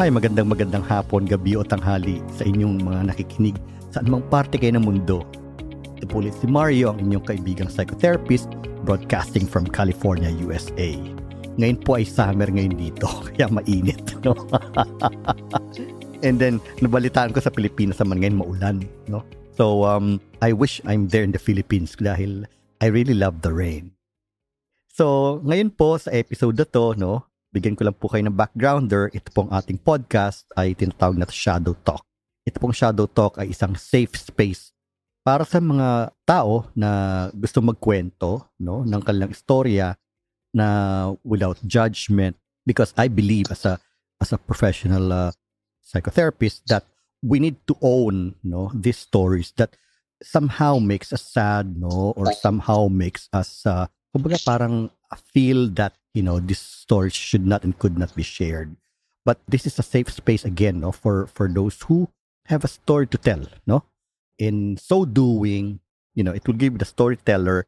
Hi, magandang magandang hapon, gabi o tanghali sa inyong mga nakikinig sa anumang parte kayo ng mundo. Ito po ulit si Mario, ang inyong kaibigang psychotherapist, broadcasting from California, USA. Ngayon po ay summer ngayon dito, kaya mainit. No? And then, nabalitaan ko sa Pilipinas naman ngayon maulan. No? So, um, I wish I'm there in the Philippines dahil I really love the rain. So, ngayon po sa episode na to, no, bigyan ko lang po kayo ng backgrounder. Ito pong ating podcast ay tinatawag na Shadow Talk. Ito pong Shadow Talk ay isang safe space para sa mga tao na gusto magkwento no, ng kanilang istorya na without judgment because I believe as a as a professional uh, psychotherapist that we need to own no these stories that somehow makes us sad no or somehow makes us uh, kumbaga parang feel that you know this story should not and could not be shared. But this is a safe space again no for for those who have a story to tell no? In so doing you know it will give the storyteller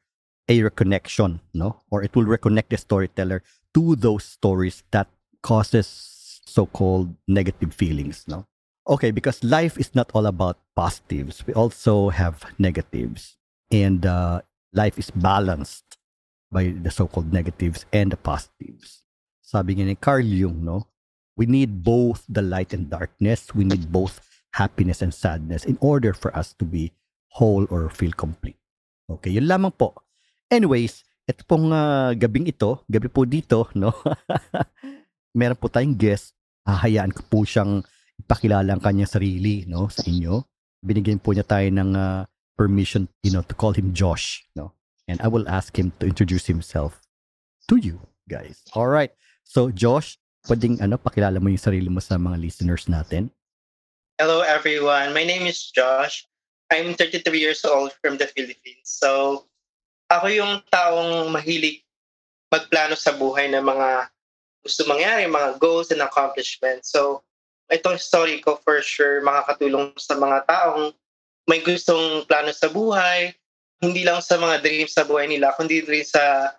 a reconnection no? Or it will reconnect the storyteller to those stories that causes so-called negative feelings no? Okay because life is not all about positives we also have negatives. And uh, life is balanced by the so-called negatives and the positives. Sabi nga ni Carl Jung, no? We need both the light and darkness. We need both happiness and sadness in order for us to be whole or feel complete. Okay, yun lamang po. Anyways, ito pong uh, gabing ito, gabi po dito, no? Meron po tayong guest. Hahayaan ko po siyang ipakilala ang kanyang sarili, no, sa inyo. Binigyan po niya tayo ng uh, permission, you know, to call him Josh, no? And I will ask him to introduce himself to you guys. All right. So Josh, pwedeng ano pakilala mo yung sarili mo sa mga listeners natin? Hello everyone. My name is Josh. I'm 33 years old from the Philippines. So ako yung taong mahilig magplano sa buhay ng mga gusto mangyari, mga goals and accomplishments. So itong story ko for sure makakatulong sa mga taong may gustong plano sa buhay, hindi lang sa mga dreams sa buhay nila, kundi rin sa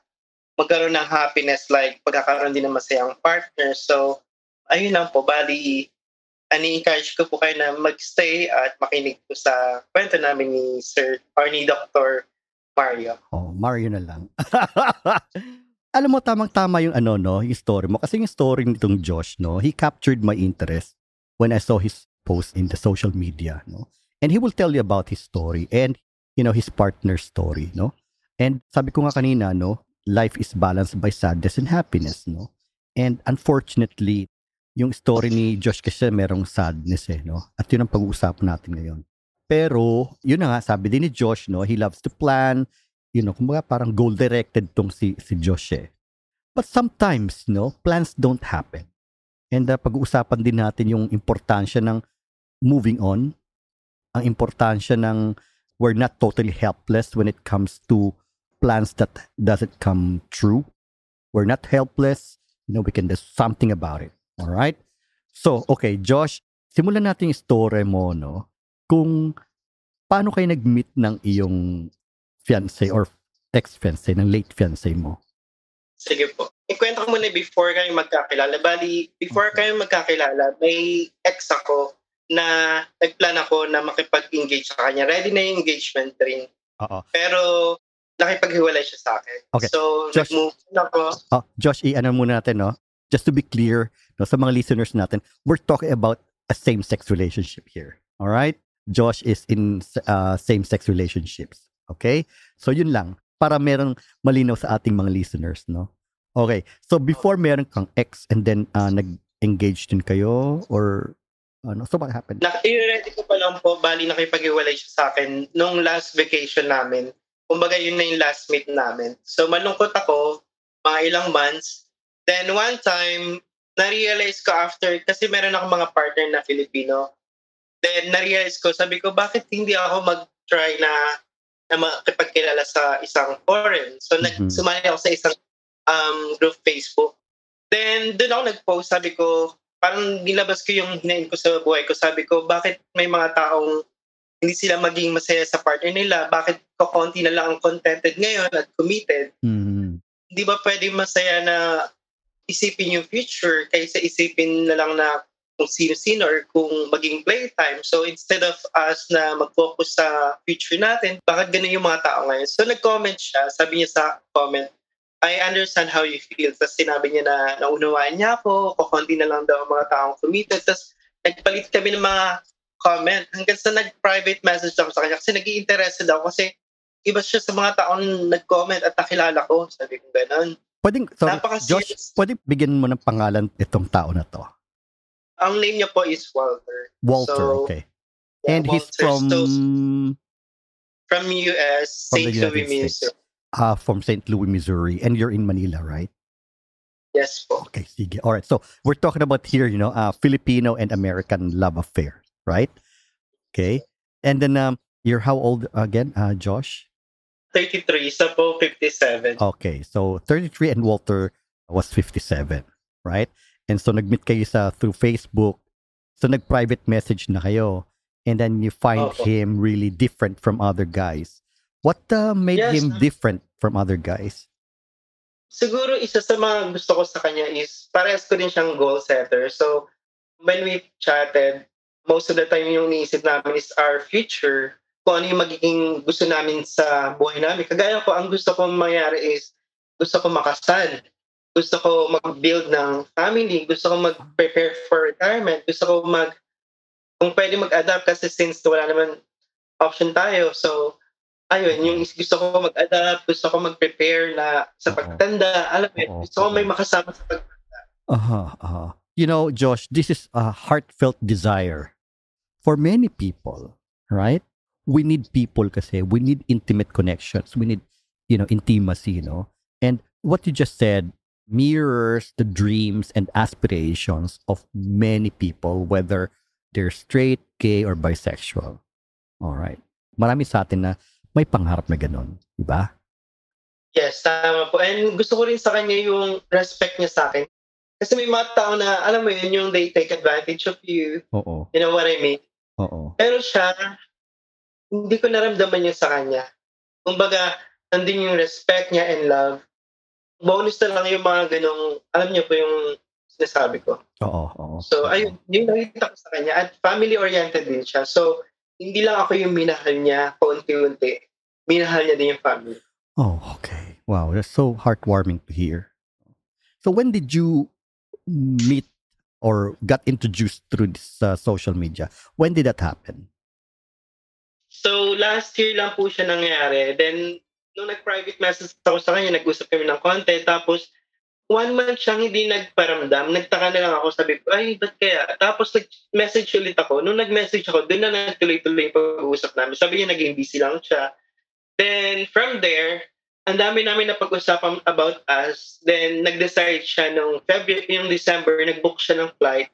magkaroon ng happiness like pagkakaroon din ng masayang partner. So, ayun lang po. Bali, ani-encourage ko po kayo na magstay at makinig po sa kwento namin ni Sir or ni Dr. Mario. Oh, Mario na lang. Alam mo, tamang-tama yung ano, no, yung story mo. Kasi yung story nitong Josh, no, he captured my interest when I saw his post in the social media, no. And he will tell you about his story. And you know, his partner's story, no? And sabi ko nga kanina, no, life is balanced by sadness and happiness, no? And unfortunately, yung story ni Josh kasi merong sadness eh, no? At yun ang pag-uusapan natin ngayon. Pero, yun na nga, sabi din ni Josh, no, he loves to plan, you know, kumbaga parang goal-directed tong si, si Josh eh. But sometimes, no, plans don't happen. And uh, pag-uusapan din natin yung importansya ng moving on, ang importansya ng we're not totally helpless when it comes to plans that doesn't come true. We're not helpless. You know, we can do something about it. All right? So, okay, Josh, simulan natin yung story mo, no? Kung paano kayo nag-meet ng iyong fiancé or ex-fiancé, ng late fiancé mo? Sige po. Ikwento ko muna before kayo magkakilala. Bali, before okay. kayo magkakilala, may ex ako na nagplan ako na makipag-engage sa kanya. Ready na yung engagement ring. Oo. Pero nakipaghiwalay siya sa akin. Okay. So, Josh, nag-move na ako. Oh, Josh, i-ano muna natin, no? Just to be clear, no, sa mga listeners natin, we're talking about a same-sex relationship here. All right? Josh is in uh, same-sex relationships. Okay? So, yun lang. Para merong malinaw sa ating mga listeners, no? Okay. So, before meron kang ex and then uh, nag-engage din kayo or ano, so what happened? Na, i-ready ko pa lang po, bali nakipag-iwalay siya sa akin nung last vacation namin. Kumbaga yun na yung last meet namin. So malungkot ako, mga ilang months. Then one time, na-realize ko after, kasi meron ako mga partner na Filipino. Then na-realize ko, sabi ko, bakit hindi ako mag-try na na makipagkilala sa isang foreign. So mm-hmm. sumali ako sa isang um, group Facebook. Then doon ako nag-post, sabi ko, parang nilabas ko yung hinain ko sa buhay ko. Sabi ko, bakit may mga taong hindi sila maging masaya sa partner nila? Bakit kakonti na lang ang contented ngayon at committed? Mm-hmm. Di ba pwede masaya na isipin yung future kaysa isipin na lang na kung sino-sino or kung maging playtime. So instead of us na mag-focus sa future natin, bakit ganun yung mga tao ngayon? So nag-comment siya, sabi niya sa comment, I understand how you feel. Tapos sinabi niya na naunawaan niya ako, kukunti na lang daw ang mga taong committed. Tapos nagpalit kami ng mga comment hanggang sa nag-private message ako sa kanya kasi nag interested ako kasi iba siya sa mga taong nag-comment at nakilala ko. Sabi ko ganun. Pwedeng, sorry. Josh, pwede bigyan mo ng pangalan itong tao na to? Ang name niya po is Walter. Walter, So, okay. Yeah, And he's Walter. from So, from US, From the St. United Louis, States. Uh, from St. Louis, Missouri, and you're in Manila, right? Yes po. Okay, sige. All right. So we're talking about here, you know, uh, Filipino and American love affair, right? Okay. And then um, you're how old again, uh, Josh? 33, isa po 57. Okay, so 33 and Walter was 57, right? And so nag-meet kayo sa through Facebook. So nag-private message na kayo. And then you find Opo. him really different from other guys. What uh, made Yes, him different from other guys? Siguro isa sa mga gusto ko sa kanya is parehas ko din siyang goal setter. So when we chatted, most of the time yung niisip namin is our future. Kung ano yung magiging gusto namin sa buhay namin. Kagaya ko, ang gusto ko mangyari is gusto ko makasal. Gusto ko mag-build ng family. Gusto ko mag-prepare for retirement. Gusto ko mag kung pwede mag-adapt kasi since wala naman option tayo. So, ayun, yung is- gusto ko mag-adapt, gusto ko mag-prepare na sa pagtanda. Alam mo, Oo, gusto ko may makasama sa pag Uh-huh, uh-huh. You know, Josh, this is a heartfelt desire for many people, right? We need people kasi we need intimate connections. We need, you know, intimacy, you know. And what you just said mirrors the dreams and aspirations of many people, whether they're straight, gay, or bisexual. All right. Marami sa atin na may pangarap na ganun, di ba? Yes, tama po. And gusto ko rin sa kanya yung respect niya sa akin. Kasi may mga tao na, alam mo yun, yung they take advantage of you. Oo, You know what I mean? oo. Pero siya, hindi ko naramdaman yun sa kanya. Kumbaga, nandun yung respect niya and love. Bonus na lang yung mga ganong, alam niyo po yung sinasabi ko. Oo, oo. So, ayun, yung nakita ko sa kanya. At family-oriented din siya. So, hindi lang ako yung minahal niya paunti-unti. Minahal niya din yung family. Oh, okay. Wow, that's so heartwarming to hear. So when did you meet or got introduced through this uh, social media? When did that happen? So, last year lang po siya nangyari. Then, nung nag-private message ako sa kanya, nag-usap kami ng konti. Tapos, one month siyang hindi nagparamdam. Nagtaka na lang ako. Sabi ko, ay, ba't kaya? Tapos, nag-message ulit ako. Nung nag-message ako, doon na nagtuloy-tuloy yung pag-uusap namin. Sabi niya, naging busy lang siya. Then, from there, ang dami namin na pag-usapan about us. Then, nag-decide siya nung February, yung December, nag-book siya ng flight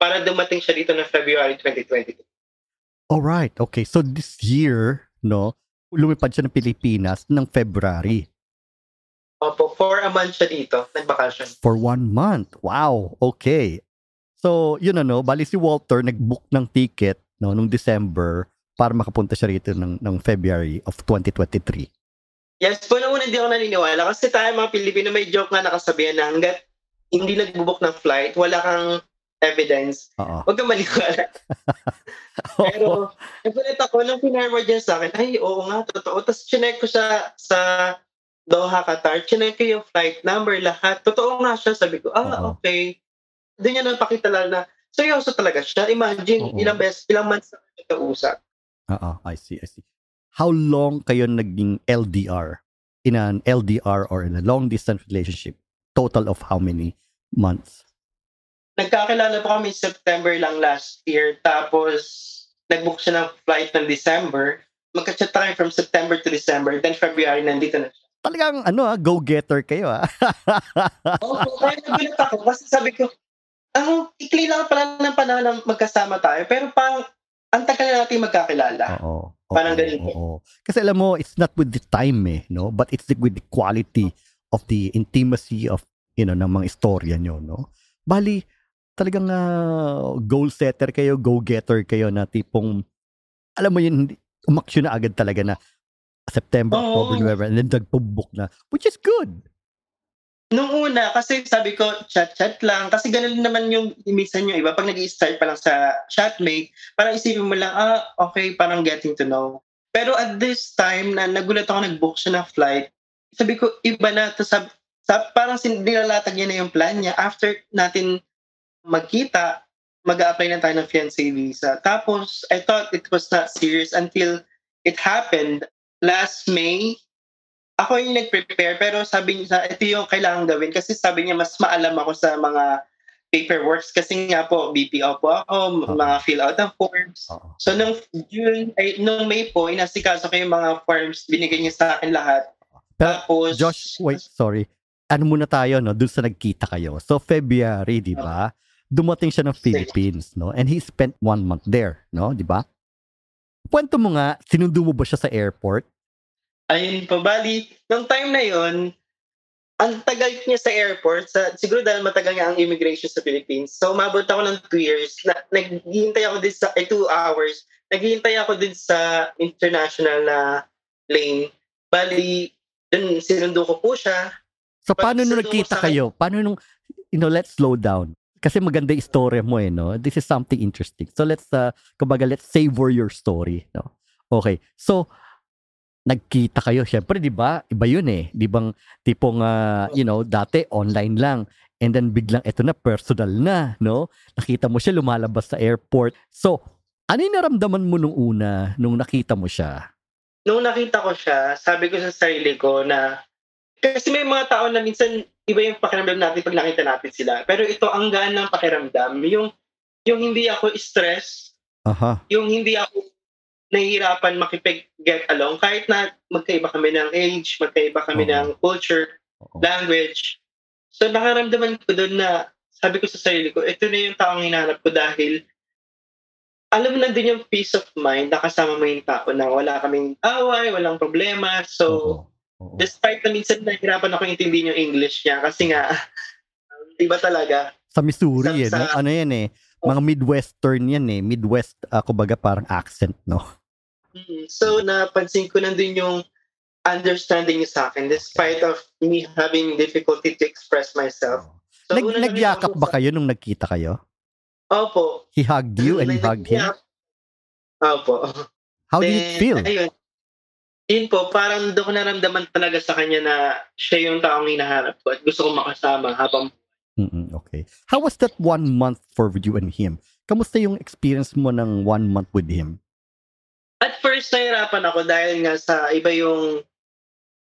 para dumating siya dito ng February 2022. All right. Okay. So this year, no, lumipad siya ng Pilipinas ng February Opo, for a month siya dito, nagbakasyon. for one month. Wow. Okay. So, yun na no, bali si Walter nag-book ng ticket no nung December para makapunta siya rito ng, ng February of 2023. Yes, po nung una hindi ako naniniwala kasi tayo mga Pilipino may joke nga nakasabihan na hanggat hindi nagbubook ng flight, wala kang evidence. Oo. Huwag kang maniwala. Pero, nagulat ako nung pinarward niya sa akin, ay, oo nga, totoo. Tapos, chinek ko siya sa Doha, Qatar. Chinek ko yung flight number, lahat. Totoo nga siya. Sabi ko, ah, Oo. okay. Doon niya napakita lang na, seryoso talaga siya. Imagine, Oo. ilang beses, ilang months na kita usap. Oo, I see, I see. How long kayo naging LDR? In an LDR or in a long distance relationship? Total of how many months? nagkakilala po kami September lang last year. Tapos, nag-book siya ng flight ng December. Magka-chat tayo from September to December. Then February, nandito na siya. Talagang ano ah, go-getter kayo ah. Oo, kaya nagulat ako. Kasi sabi ko, ang ikli lang pala ng panahon na magkasama tayo. Pero pang, ang tagal na natin magkakilala. Oo. oo, Parang ganun po. oo. Kasi alam mo, it's not with the time eh, no? But it's the, with the quality of the intimacy of, you know, ng mga istorya nyo, no? Bali, talagang ah, goal setter kayo, go-getter kayo na tipong, alam mo yun, hindi- umaksyon na agad talaga na September, Oo. October, November, and then nagpo-book na, which is good. Nung una, kasi sabi ko, chat-chat lang. Kasi ganun naman yung minsan yung iba. Pag nag start pa lang sa chatmate, parang isipin mo lang, ah, okay, parang getting to know. Pero at this time, na nagulat ako, nag-book siya ng flight, sabi ko, iba na. Tapos sab, sab, parang nilalatag niya na yung plan niya. After natin magkita, mag-a-apply na tayo ng fiancé visa. Tapos, I thought it was not serious until it happened last May ako yung nag-prepare pero sabi niya, ito yung kailangan gawin kasi sabi niya mas maalam ako sa mga paperworks kasi nga po BPO po ako, uh-huh. mga fill out ng forms. Uh-huh. So nung June ay nung May po inasikaso ko yung mga forms, binigay niya sa akin lahat. Pero, Tapos Josh, wait, sorry. Ano muna tayo no, dun sa nagkita kayo. So February, di ba? Dumating siya ng Philippines, no? And he spent one month there, no? Di ba? Kwento mo nga, sinundo mo ba siya sa airport? Ayun po, bali, nung time na yon ang tagal niya sa airport, sa, siguro dahil matagal nga ang immigration sa Philippines. So, umabot ako ng two years. Na, naghihintay ako din sa, eh, two hours. Naghihintay ako din sa international na lane. Bali, dun, sinundo ko po siya. So, paano nung nagkita kayo? Paano nung, you know, let's slow down. Kasi maganda yung story mo eh, no? This is something interesting. So, let's, uh, kumbaga, let's savor your story, no? Okay. So, nagkita kayo. Syempre, 'di ba? Iba 'yun eh. 'Di bang tipong uh, you know, dati online lang and then biglang ito na personal na, no? Nakita mo siya lumalabas sa airport. So, ano yung naramdaman mo nung una nung nakita mo siya? Nung nakita ko siya, sabi ko sa sarili ko na kasi may mga tao na minsan iba yung pakiramdam natin pag nakita natin sila. Pero ito ang gaan ng pakiramdam. Yung yung hindi ako stress. Aha. Yung hindi ako nahihirapan makipag-get along kahit na magkaiba kami ng age, magkaiba kami uh-huh. ng culture, uh-huh. language. So nakaramdaman ko doon na sabi ko sa sarili ko, ito na yung taong hinahanap ko dahil alam na din yung peace of mind na kasama mo yung tao na wala kaming away, walang problema. So, uh-huh. Uh-huh. despite na minsan nahihirapan ako intindihin yung English niya kasi nga, iba talaga. Sa Missouri, sa, eh, no? ano yan eh, mga Midwestern yan eh. Midwest, uh, kumbaga parang accent, no? Mm, so, napansin ko nandun yung understanding niya sa akin despite of me having difficulty to express myself. So, Nag, nagyakap ba kayo nung nagkita kayo? Opo. He hugged you and you hugged him? Opo. How Then, did it feel? Ayun. Yun po, parang doon ko naramdaman talaga sa kanya na siya yung taong hinahanap ko at gusto ko makasama habang Mm-mm, okay. How was that one month for you and him? Kamusta yung experience mo ng one month with him? At first, nahirapan ako dahil nga sa iba yung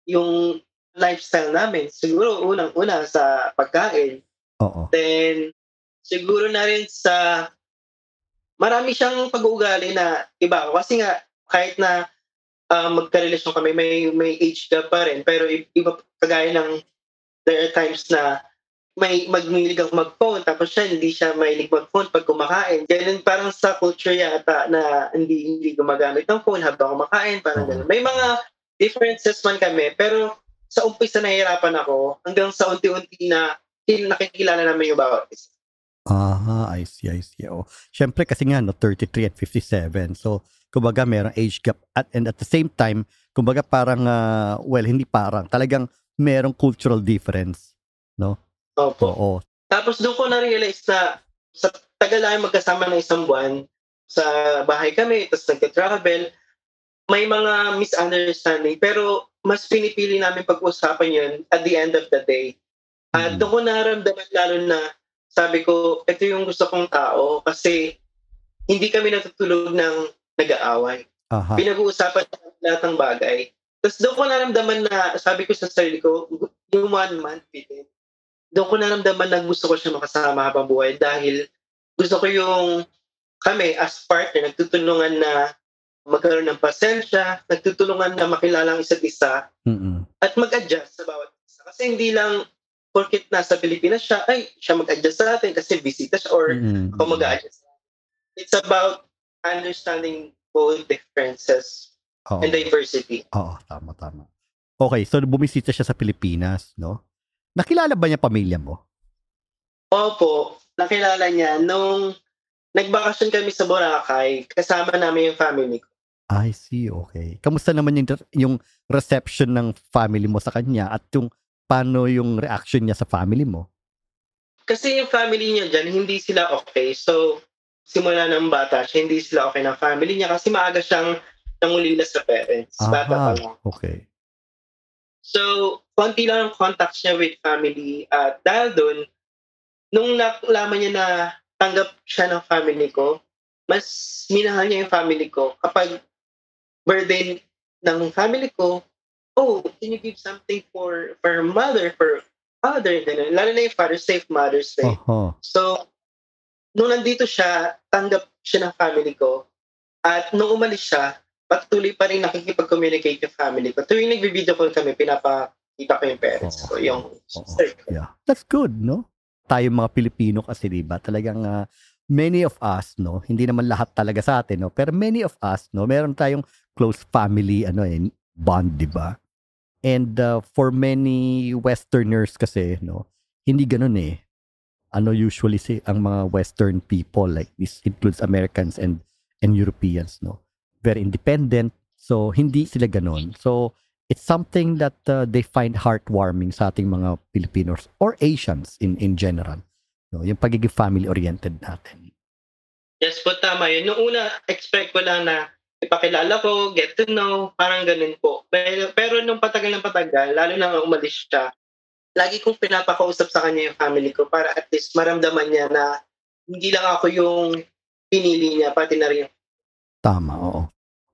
yung lifestyle namin. Siguro unang-una sa pagkain. Oo. Then, siguro na rin sa marami siyang pag-uugali na iba ako. Kasi nga, kahit na uh, magka-relasyon kami, may, may age gap pa rin. Pero iba, kagaya ng there are times na may magmilig ako mag-phone tapos siya hindi siya mahilig mag-phone pag kumakain. Ganun parang sa culture yata na hindi hindi gumagamit ng phone habang kumakain, parang ganun. May mga differences man kami, pero sa umpisa nahihirapan ako hanggang sa unti-unti na nakikilala namin yung bawat isa. Ah, I see, I see. Oh. Siyempre kasi nga, no, 33 at 57. So, kumbaga merong age gap. At, and at the same time, kumbaga parang, uh, well, hindi parang, talagang merong cultural difference. No? Opo. Oo. Tapos doon ko na-realize na sa tagal namin magkasama ng isang buwan, sa bahay kami, tapos nagka-travel, may mga misunderstanding, pero mas pinipili namin pag-usapan yun at the end of the day. At mm-hmm. doon ko naramdaman lalo na sabi ko, ito yung gusto kong tao kasi hindi kami natutulog ng nag-aaway. Aha. Pinag-uusapan lahat ng bagay. Tapos doon ko naramdaman na sabi ko sa sarili ko, yung one month, Peter, doon ko naramdaman na gusto ko siya makasama habang buhay dahil gusto ko yung kami as partner, nagtutulungan na magkaroon ng pasensya, nagtutulungan na makilala ang isa't isa mm-hmm. at mag-adjust sa bawat isa. Kasi hindi lang porkit nasa Pilipinas siya, ay, siya mag-adjust sa atin kasi bisita siya or mm-hmm. ako mag-adjust. It's about understanding both differences Oo. and diversity. Oo, tama, tama. Okay, so bumisita siya sa Pilipinas, no? Nakilala ba niya pamilya mo? Opo, nakilala niya nung nagbakasyon kami sa Boracay, kasama namin yung family ko. I see, okay. Kamusta naman yung, yung reception ng family mo sa kanya at yung paano yung reaction niya sa family mo? Kasi yung family niya dyan, hindi sila okay. So, simula ng bata siya, hindi sila okay ng family niya kasi maaga siyang nangulila sa parents. Bata pa Aha, lang. okay. So, konti lang ang contacts niya with family. At dahil doon, nung nalaman niya na tanggap siya ng family ko, mas minahal niya yung family ko. Kapag birthday ng family ko, oh, can you give something for for her mother, for father, ganun. Lalo na yung father, safe Mother's Day. Oho. So, nung nandito siya, tanggap siya ng family ko. At nung umalis siya, patuloy pa rin nakikipag-communicate yung family ko. Tuwing nag-video call kami, pinapakita ko yung parents ko, yung sister ko. Yeah. That's good, no? Tayo mga Pilipino kasi, di ba? Talagang ah, many of us, no? Hindi naman lahat talaga sa atin, no? Pero many of us, no? Meron tayong close family, ano eh, bond, di ba? And uh, for many Westerners kasi, no? Hindi ganun eh. Ano usually si ang mga Western people, like this includes Americans and and Europeans, no? Very independent. So, hindi sila ganun. So, it's something that uh, they find heartwarming sa ating mga Filipinos or Asians in in general. No, yung pagiging family-oriented natin. Yes po, tama yun. Nung una, expect ko lang na ipakilala ko, get to know, parang ganun po. Pero, pero nung patagal ng patagal, lalo na umalis siya, lagi kong pinapakausap sa kanya yung family ko para at least maramdaman niya na hindi lang ako yung pinili niya, pati na rin Tama, oo.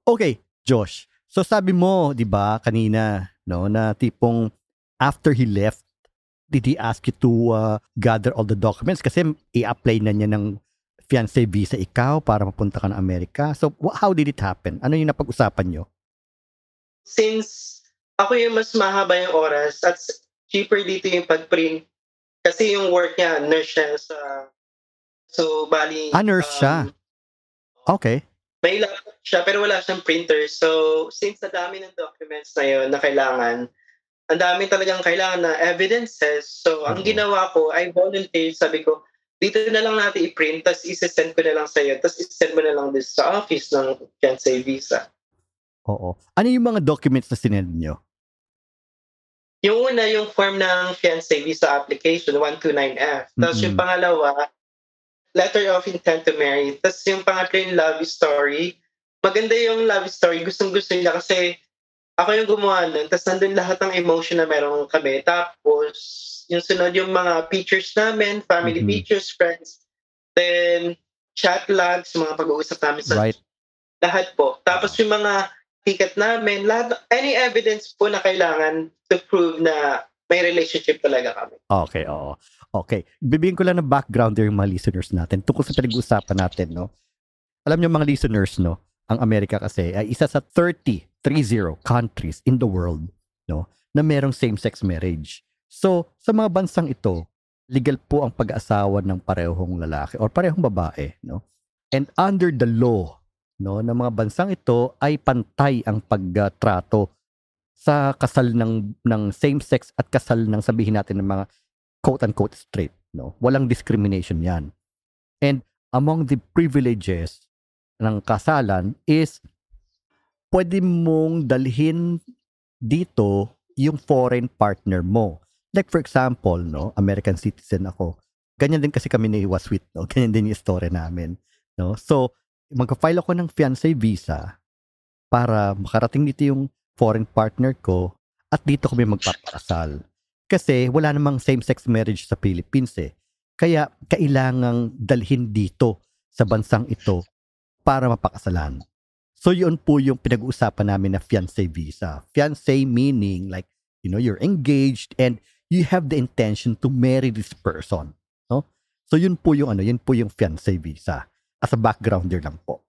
Okay, Josh. So sabi mo, 'di ba, kanina, no, na tipong after he left, did he ask you to uh, gather all the documents kasi i-apply na niya ng fiancé visa ikaw para mapunta ka ng Amerika. So how did it happen? Ano yung napag-usapan nyo? since ako yung mas mahaba yung oras at cheaper dito yung pag-print kasi yung work niya, nurse siya sa so bali Ah, nurse siya. Okay. may laptop siya pero wala siyang printer so since na dami ng documents na yun na kailangan ang dami talagang kailangan na evidences so ang Oo. ginawa ko I volunteered sabi ko dito na lang natin i-print tapos isi-send ko na lang sa'yo tapos i-send mo na lang this sa office ng fiancé visa Oo. Ano yung mga documents na sinend nyo? Yung una, yung form ng fiancé visa application, 129F. Tapos Mhm. yung pangalawa, letter of intent to marry. Tapos yung pangatlo yung love story. Maganda yung love story. Gustong gusto niya kasi ako yung gumawa nun. Tapos nandun lahat ng emotion na meron kami. Tapos yung sunod yung mga pictures namin, family Mhm. pictures, friends. Then chat logs, mga pag-uusap namin sa Right. lahat po. Tapos yung mga ticket namin, lahat, any evidence po na kailangan to prove na may relationship talaga kami. Okay, oo. Okay. Bibigyan ko lang ng background yung mga listeners natin tungkol sa pinag-uusapan natin, no? Alam niyo mga listeners, no? Ang Amerika kasi ay isa sa 30, 30 countries in the world, no? Na merong same-sex marriage. So, sa mga bansang ito, legal po ang pag-aasawa ng parehong lalaki or parehong babae, no? And under the law, no, ng mga bansang ito ay pantay ang pagtrato sa kasal ng ng same sex at kasal ng sabihin natin ng mga quote unquote straight no? Walang discrimination yan. And among the privileges ng kasalan is pwede mong dalhin dito yung foreign partner mo. Like for example no American citizen ako. Ganyan din kasi kami ni Waswit no? Ganyan din yung story namin no? So magka-file ako ng fiancé visa para makarating dito yung foreign partner ko at dito kami magpapakasal. Kasi wala namang same-sex marriage sa Philippines eh. Kaya kailangang dalhin dito sa bansang ito para mapakasalan. So yun po yung pinag-uusapan namin na fiancé visa. Fiancé meaning like, you know, you're engaged and you have the intention to marry this person. No? So yun po yung ano, yun po yung fiancé visa. As a backgrounder lang po.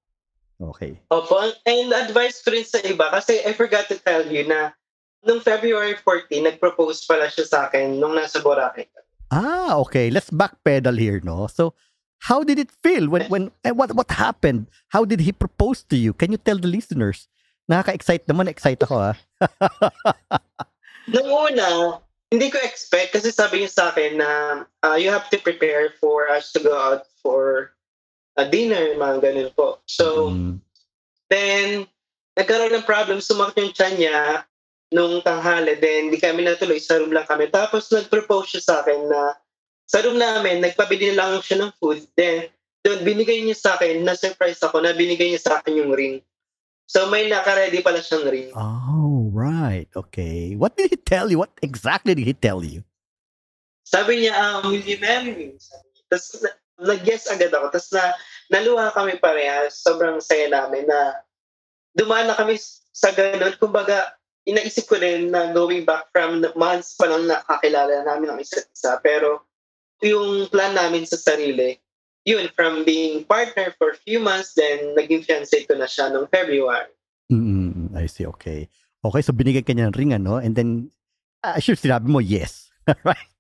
Okay. Opo, and advice ko rin sa iba kasi I forgot to tell you na nung February 14, nag-propose pala siya sa akin nung nasa Boracay. Ah, okay. Let's backpedal here, no? So, how did it feel when when and what what happened? How did he propose to you? Can you tell the listeners? Nakaka-excite naman, excite ako ah. Nung una, hindi ko expect kasi sabi niya sa akin na uh, you have to prepare for us to go out for a dinner, mga ganun po. So, Mm, then, nagkaroon ng problem, sumakit yung tiyan niya. nung tanghali. Then, hindi kami natuloy. Sa room lang kami. Tapos, nag-propose siya sa akin na sa room namin, nagpabili na lang siya ng food. Then, doon, binigay niya sa akin, na-surprise ako na binigay niya sa akin yung ring. So, may naka-ready pala siyang ring. Oh, right. Okay. What did he tell you? What exactly did he tell you? Sabi niya, um, will you marry me? Sabi niya. Tapos, na- nag-guess agad ako. Tapos, na, naluha kami parehas. Sobrang saya namin na dumaan na kami sa ganun. Kumbaga, inaisip ko rin na going back from months pa lang nakakilala namin ang isa't isa. Pero, yung plan namin sa sarili, yun, from being partner for a few months, then naging fiancé ko na siya noong February. Mm, I see. Okay. Okay, so binigay ka niya ng ring, ano? And then, uh, sure, sinabi mo yes. right?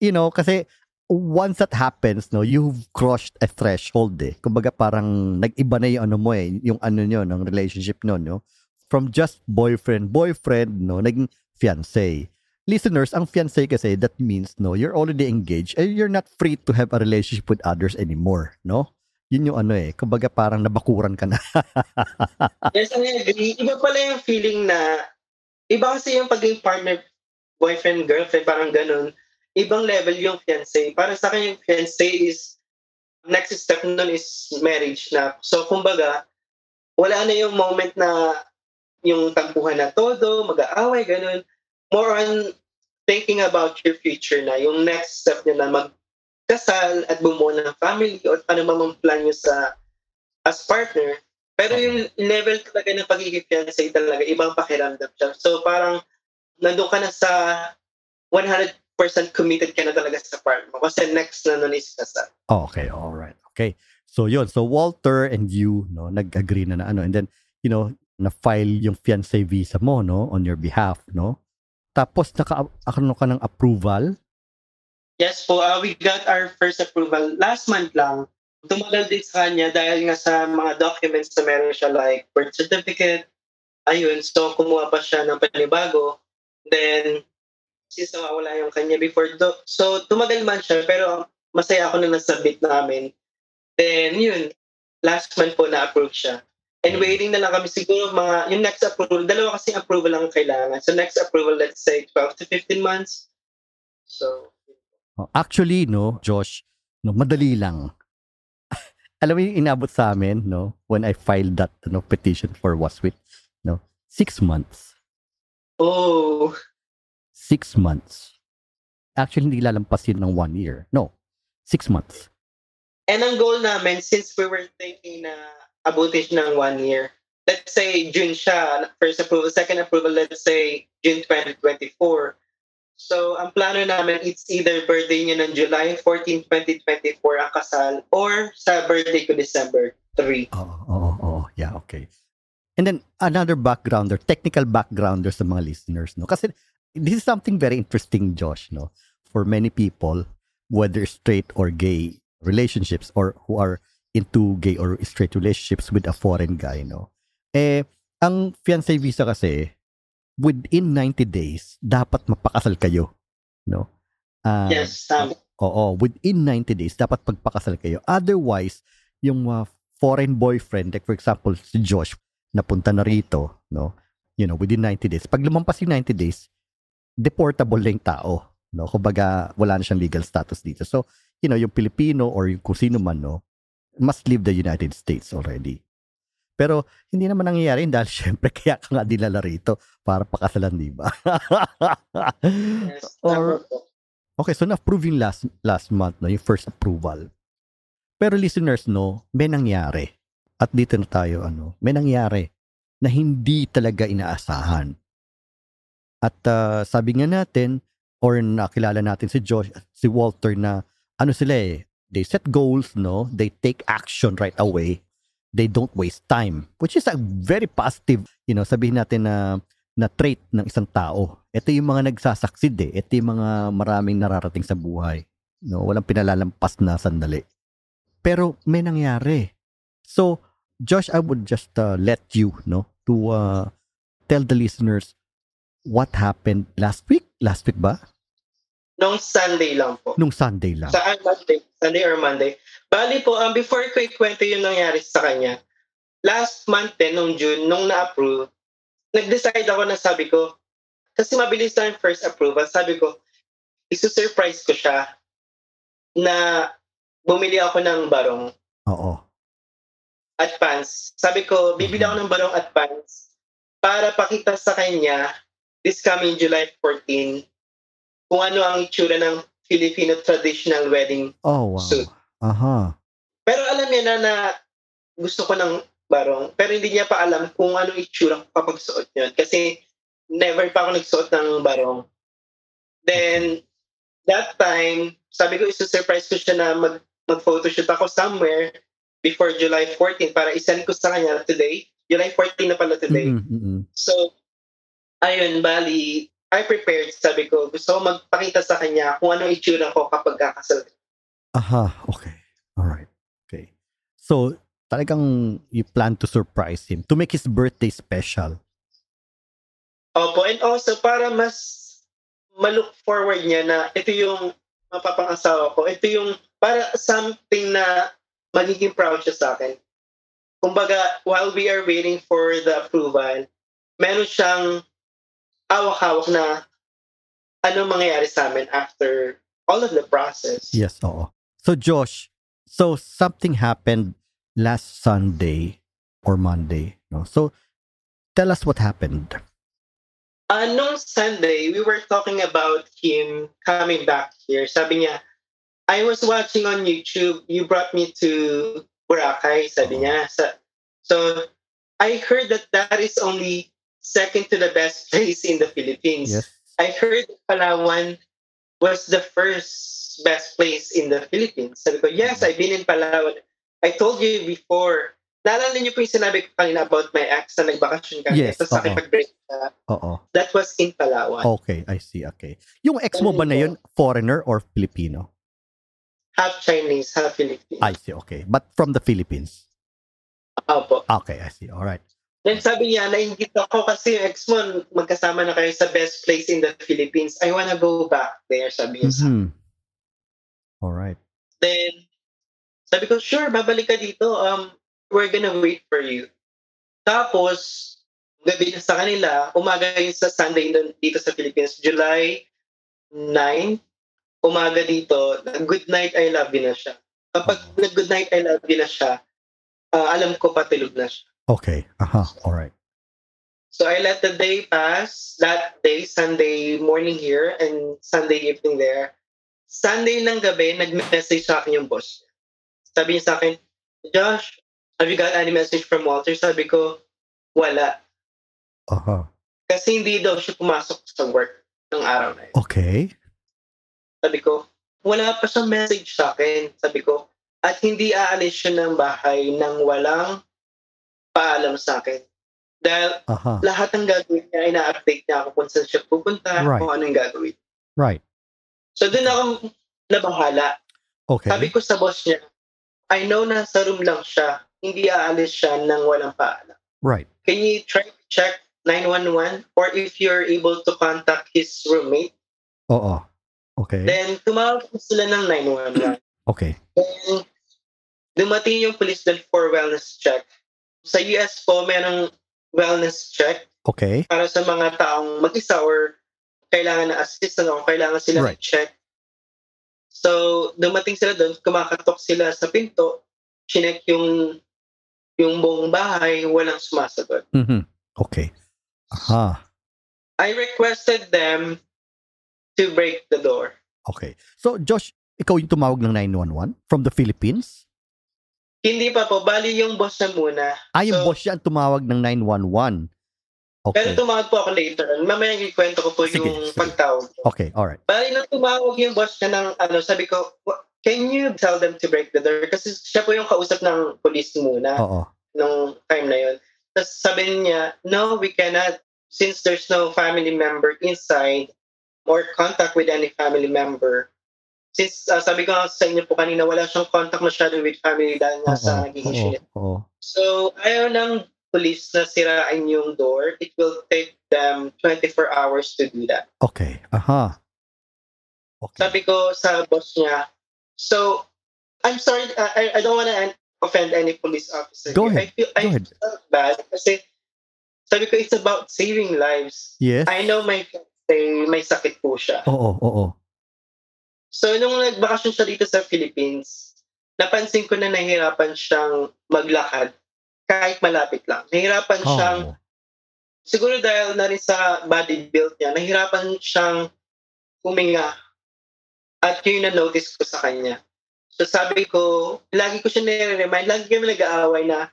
You know, kasi once that happens, no, you've crossed a threshold eh. Kumbaga parang nag-iba na yung ano mo eh, yung ano nyo, ng relationship nyo, no? From just boyfriend, boyfriend, no, naging fiancé. Listeners, ang fiancé kasi, that means, no, you're already engaged and you're not free to have a relationship with others anymore, no? Yun yung ano eh, kumbaga parang nabakuran ka na. yes, I agree. Iba pala yung feeling na, iba kasi yung pagiging partner, boyfriend, girlfriend, parang ganun. Ibang level yung fiancé. Para sa akin yung fiancé is, next step nun is marriage na. So, kumbaga, wala na yung moment na yung tampuhan na todo, mag-aaway, ganun. More on thinking about your future na. Yung next step nyo na magkasal at bumuo ng family o ano mang plan nyo sa as partner. Pero yung level talaga ng pagiging fiancé talaga, ibang pakiramdam siya. So parang nandun ka na sa 100% committed ka na talaga sa partner mo. Kasi next na nun is kasal. Okay, all right. Okay. So yun, so Walter and you, no, nag-agree na na ano and then, you know, na-file yung fiancé visa mo, no, on your behalf, no? Tapos naka ano ka ng approval. Yes po, uh, we got our first approval last month lang. Tumagal din sa kanya dahil nga sa mga documents na meron siya like birth certificate. Ayun, so kumuha pa siya ng panibago. Then, since nawawala yung kanya before, do- so tumagal man siya pero masaya ako na nasubmit namin. Then, yun, last month po na-approve siya. And waiting na lang kami siguro mga, yung next approval, dalawa kasi approval lang ang kailangan. So next approval, let's say 12 to 15 months. So, Oh, Actually, no, Josh, no, madali lang. Alam mo yung inabot sa amin, no, when I filed that no, petition for Waswit, no, six months. oh, Six months. Actually, hindi lalampas yun ng one year. No, six months. And ang goal namin, since we were thinking na abutin siya ng one year, let's say June siya, first approval, second approval, let's say June 2024. So, ang plano namin, it's either birthday niya ng July 14, 2024 ang kasal or sa birthday ko December 3. Oo, oo, oh Yeah, okay. And then another backgrounder, technical backgrounder sa mga listeners, no? Kasi this is something very interesting, Josh, no? For many people, whether straight or gay relationships or who are into gay or straight relationships with a foreign guy, no? Eh, ang fiancé visa kasi, within 90 days, dapat mapakasal kayo, no? Ah, Yes, tama. Oo, within 90 days, dapat pagpakasal kayo. Otherwise, yung uh, foreign boyfriend, like for example, si Josh, napunta na rito, no? You know, within 90 days. Pag lumampas yung 90 days, deportable na yung tao, no? Kumbaga, wala na siyang legal status dito. So, you know, yung Pilipino or yung kung sino man, no? Must leave the United States already. Pero, hindi naman nangyayari dahil syempre kaya ka nga dinala rito para pakasalan, di ba? Yes, Or-. Okay, so na-approve yung last, last month, no, yung first approval. Pero listeners, no, may nangyari. At dito na tayo, ano, may nangyari na hindi talaga inaasahan. At ah, sabi nga natin, or nakilala natin si Josh, si Walter na, ano sila eh, they set goals, no, they take action right away, they don't waste time, which is a very positive, you know, sabihin natin na na trait ng isang tao. Ito yung mga nagsasucceed eh. Ito yung mga maraming nararating sa buhay. No, walang pinalalampas na sandali. Pero may nangyari. So, Josh, I would just uh, let you, no, to uh, tell the listeners what happened last week. Last week ba? Nung Sunday lang po. Nung Sunday lang. Sa ah, Monday, Sunday or Monday. Bali po, um, before ko ikwento yung nangyari sa kanya, last month din, nung June, nung na-approve, nag-decide ako na sabi ko, kasi mabilis na yung first approval, sabi ko, isu-surprise ko siya na bumili ako ng barong Oo. at pants. Sabi ko, bibili ako ng barong at pants para pakita sa kanya this coming July 14 kung ano ang itsura ng Filipino traditional wedding. Oh, wow. Suit. Aha. Pero alam niya na na gusto ko ng barong. Pero hindi niya pa alam kung ano itsura ko kapag suot yun. Kasi never pa ako nagsuot ng barong. Then, that time, sabi ko, isusurprise ko siya na mag, mag-photoshoot ako somewhere before July 14 para isend ko sa kanya today. July 14 na pala today. Mm, mm, mm. So, ayun, bali, I prepared. Sabi ko, gusto ko magpakita sa kanya kung ano itsura ko kapag kakasal. Aha, okay. All right. Okay. So, talagang you plan to surprise him to make his birthday special. Opo, and also para mas ma-look forward niya na ito yung mapapangasawa ko. Ito yung para something na magiging proud siya sa akin. Kumbaga, while we are waiting for the approval, meron siyang awak-hawak na ano mangyayari sa amin after all of the process. Yes, oo. So, Josh, so something happened last Sunday or Monday. No? So, tell us what happened. Uh, Sunday, we were talking about him coming back here. Sabi niya, I was watching on YouTube, you brought me to Boracay, sabi niya. Sa, so, I heard that that is only second to the best place in the Philippines. Yes. I heard Palawan was the first best place in the Philippines. Sabi ko, yes, I've been in Palawan. I told you before, naalala niyo po yung sinabi ko kanina about my ex na nagbakasyon kami. Yes, Tapos nakipag-break na. Oo. That was in Palawan. Okay, I see. Okay. Yung ex mo ba na yun, foreigner or Filipino? Half Chinese, half Filipino. I see. Okay. But from the Philippines. Opo. Okay, I see. All right. Then sabi niya, nainggit ako kasi yung ex mo, magkasama na kayo sa best place in the Philippines. I wanna go back there, sabi niya. Mhm. All right. Then, sabi ko, sure, babalik ka dito. Um, we're gonna wait for you. Tapos, gabi na sa kanila, umaga yun sa Sunday dito sa Philippines, July 9, umaga dito, good night, I love you na siya. Kapag nag-good night, I love you na siya, ah, alam ko patulog na siya. Okay. Aha. All right. So I let the day pass. That day, Sunday morning here and Sunday evening there. Sunday ng gabi, nag-message sa akin yung boss. Sabi niya sa akin, Josh, have you got any message from Walter? Sabi ko, wala. Aha. Kasi hindi daw siya pumasok sa work ng araw na yun. Okay. Sabi ko, wala pa siyang message sa akin. Sabi ko, at hindi aalis siya ng bahay nang walang paalam sa akin. Dahil Aha. lahat ng gagawin niya, ina-update niya ako kung saan siya pupunta, Right. kung anong gagawin. Right. So doon ako nabahala. Okay. Sabi ko sa boss niya, I know na sa room lang siya, hindi aalis siya nang walang paalam. Right. Can you try to check 911 or if you're able to contact his roommate, Oo. Okay. then tumawag sila ng 911. Okay. Then dumating yung police doon for wellness check. Sa US po, merong wellness check Okay. para sa mga taong mag-isa or kailangan na assistance o kailangan sila Right. check. So, dumating sila doon, kumakatok sila sa pinto, chinek yung yung buong bahay, walang sumasagot. Mhm. Okay. Aha. I requested them to break the door. Okay. So, Josh, ikaw yung tumawag ng 911 from the Philippines? Hindi pa po, bali yung boss na muna. Ah, yung So- boss yan tumawag ng 911. Pero Okay. tumawag po ako later. Mamaya ikwento ko po Sige, yung sige. pagtawag. Okay, alright. Bali nang tumawag yung boss niya ng ano, sabi ko, "Wa- can you tell them to break the door? Kasi siya po yung kausap ng police muna Oo. nung time na yun. Tapos sabi niya, no, we cannot. Since there's no family member inside or contact with any family member. Since uh, sabi ko sa inyo po kanina, wala siyang contact masyado with family dahil nga sa Oo. naging Oo. issue. Oo. So, ayaw ng police na sirain yung door. It will take them 24 hours to do that. Okay. Aha. Okay. Sabi ko sa boss niya, so, I'm sorry, uh, I, I don't want to offend any police officer. Go ahead. I feel, I Go ahead. felt bad kasi Sabi ko, it's about saving lives. Yes. I know my say may sakit po siya. Oo, oo. So, nung nagbakasyon siya dito sa Philippines, napansin ko na nahihirapan siyang maglakad kahit malapit lang. Nahihirapan Oo. siyang, siguro dahil na rin sa body build niya, nahihirapan siyang huminga. At yun yung na-notice ko sa kanya. So sabi ko, lagi ko siya nire-remind, lagi kami nag-aaway na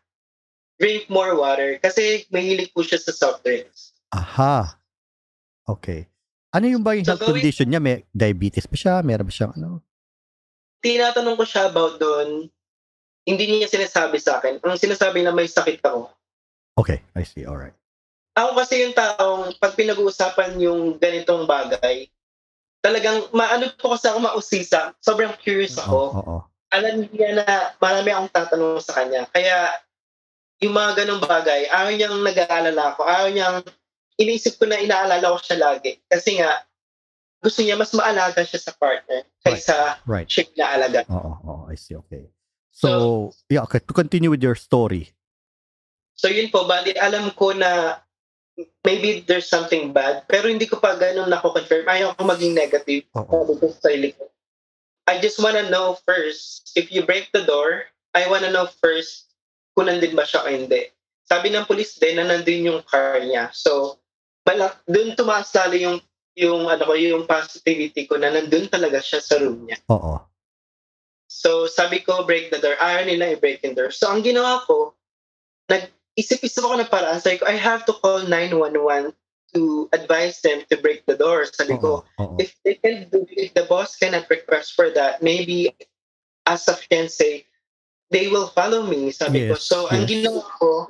drink more water kasi mahilig po siya sa soft drinks. Aha. Okay. Ano yung ba yung So, health gawin- condition niya? May diabetes pa siya? Meron ba siyang ano? Tinatanong ko siya about doon, hindi niya sinasabi sa akin. Ang sinasabi na may sakit ako. Okay, I see. Alright. Ako kasi yung taong pag pinag-uusapan yung ganitong bagay, talagang maano po kasi ako mausisa. Sobrang curious ako. oo. Alam niya na marami akong tatanong sa kanya. Kaya yung mga ganong bagay, ayaw niyang nag-aalala ako. Ayaw niyang, iniisip ko na inaalala ko siya lagi. Kasi nga, gusto niya mas maalaga siya sa partner kaysa Right. siya naalaga. Oo, oo. I see. Okay. So, yeah, okay. To continue with your story. So yun po, bali alam ko na maybe there's something bad, pero hindi ko pa ganun nako-confirm. Ayaw ko maging negative. Oo. Sarili ko. I just wanna know first, if you break the door, I wanna know first kung nandun ba siya o hindi. Sabi ng police din na nandun yung car niya. So, malak, dun tumaas lalo yung yung ano ko, yung positivity ko na nandun talaga siya sa room niya. Oo. So, sabi ko, break the door. Ayaw nila i-break the door. So, ang ginawa ko, nag-isip-isip ako ng paraan. Sabi ko, I have to call 911 to advise them to break the door. Sabi ko, Oo. If they can do if the boss cannot request for that, maybe as a fiancé, they will follow me. Sabi ko. Yes, So, ang yes. ginawa ko,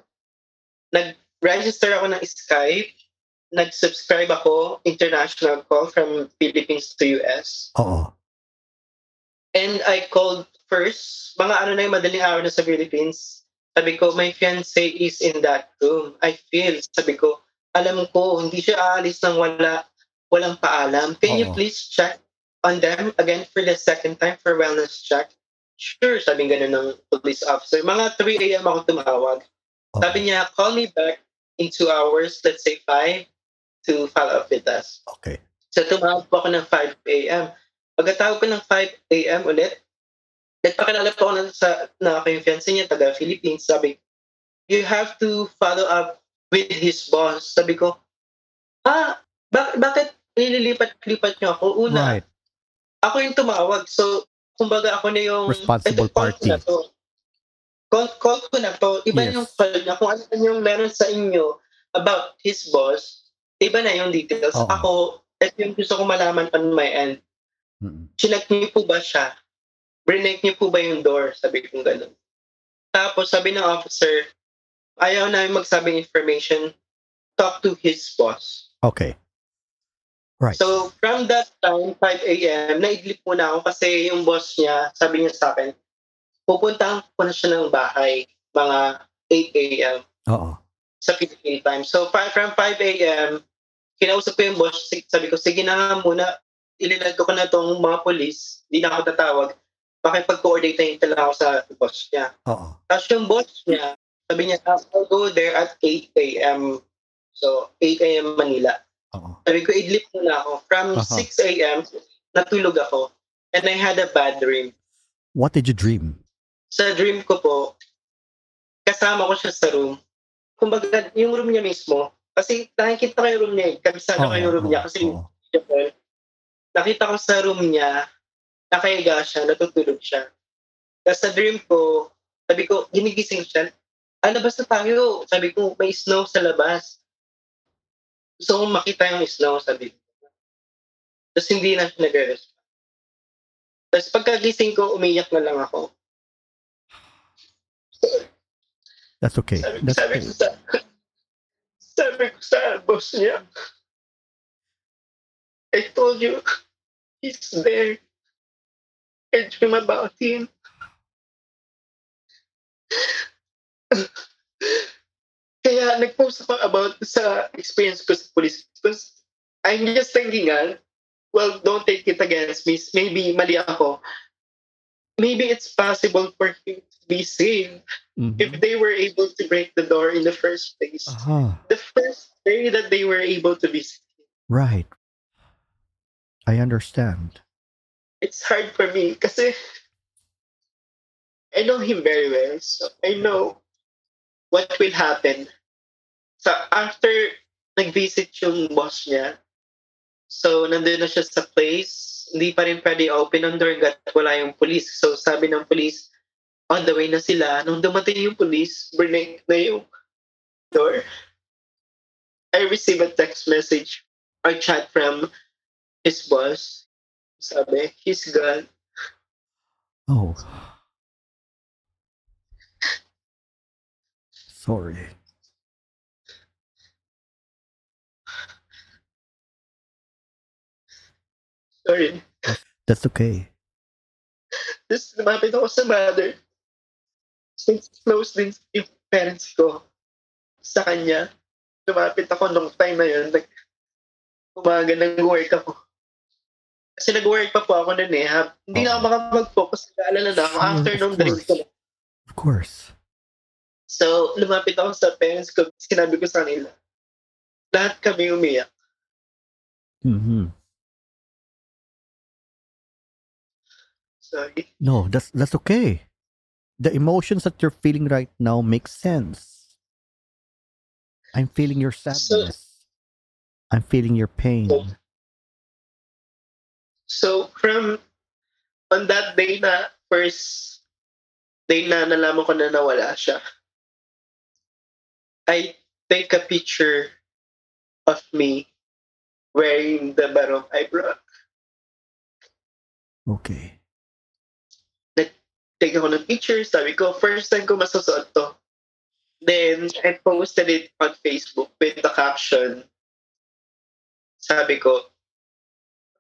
nag-register ako ng Skype, nag-subscribe ako, international call from Philippines to US. Oo. And I called first, mga ano na yung madaling araw na sa Philippines. Sabi ko, my fiancé is in that room. I feel, sabi ko, alam ko, hindi siya aalis nang wala, walang paalam. Can you Oo. please check on them again for the second time for wellness check? Sure, sabi ganun ng police officer. Mga 3 a.m. ako tumawag. Oo. Sabi niya, call me back in 2 hours, let's say 5, to follow up with us. Okay. So tumawag po ako ng 5 a.m. Pagkatawag ko ng 5 a.m. ulit, nagpakilala po ako na, sa, na ako yung fiancé niya, taga Philippines. Sabi, you have to follow up with his boss. Sabi ko, ah, bak- bakit nililipat-lipat niyo ako? Una, Right. ako yung tumawag. So, kumbaga ako na yung... Responsible party. na to. Call, call ko na to. Iba Yes. yung call niya. Kung ano yung meron sa inyo about his boss, iba na yung details. Oo. Ako, ito yung gusto ko malaman on my end. Mm. Chinak niyo po ba siya? Brinake niyo po ba yung door? Sabi ko ganun. Tapos sabi ng officer, ayaw namin magsabing information, talk to his boss. Okay. Right. So, from that time, 5 a.m., naidlip muna ako kasi yung boss niya, sabi niya sa akin, pupuntahan ko na siya ng bahay, mga 8 a.m. Oo. Sa Philippine time. So, from 5 a.m., kinausap ko yung boss, sabi ko, sige na nga muna, ilinag ko na tong mga police, di na ako tatawag, makipag-coordinate na lang ako sa boss niya. Oo. Tapos yung boss niya, sabi niya, I'll go there at 8 a.m. So, 8 a.m. Manila. Oo. Sabi ko, idlip muna ako. From Aha. 6 a.m., natulog ako. And I had a bad dream. What did you dream? Sa dream ko po, kasama ko siya sa room. Kumbaga, yung room niya mismo, kasi nakikita ko yung room niya eh. Kabisado ko yung room niya. Kasi oo. nakita ko sa room niya, nakahiga siya, natutulog siya. Tapos sa dream ko, sabi ko, ginigising siya. Ah, labas na tayo. Sabi ko, may snow sa labas. Gusto kong makita yung snow, sabi ko. Tapos hindi na siya nag-respond. Tapos pagkagising ko, umiyak na lang ako. That's okay. That's okay. ko sa sabi ko sa boss niya, I told you, he's there. I dream about him. Kaya nag-post ako about sa experience ko sa police. Because I'm just thinking, ah, well, don't take it against me. Maybe mali ako. Maybe it's possible for him be saved Mhm. if they were able to break the door in the first place. Uh-huh. The first day that they were able to be saved. Right. I understand. It's hard for me kasi I know him very well. So I know what will happen. So after nag-visit yung boss niya, so nandun na siya sa place, hindi pa rin pwede open ang door hanggat wala yung police. So sabi ng police, on the way na sila. Nung dumating yung police, break na yung door. I received a text message or chat from his boss. Sabi, he's gone. Oh. Sorry. Sorry. That's okay. Tapos lumapit ako sa mother. Since close din yung parents ko sa kanya, lumapit ako nung time na yun. Like, umaga nag-work ako. Kasi nag-work pa po ako nun eh. Ha? Hindi na ako makapag-focus. Nag-aalala na ako. Sure, After nung drink ko. Of course. So, lumapit ako sa parents ko. Sinabi ko sa kanila. Lahat kami umiyak. hmm Sorry. No, that's that's okay. The emotions that you're feeling right now make sense. I'm feeling your sadness. I'm feeling your pain. So, from on that day na first day na nalaman ko na nawala siya, I take a picture of me wearing the barong I brought. Okay. Take ako ng picture, sabi ko, first time ko masusuot to. Then, I posted it on Facebook with the caption. Sabi ko,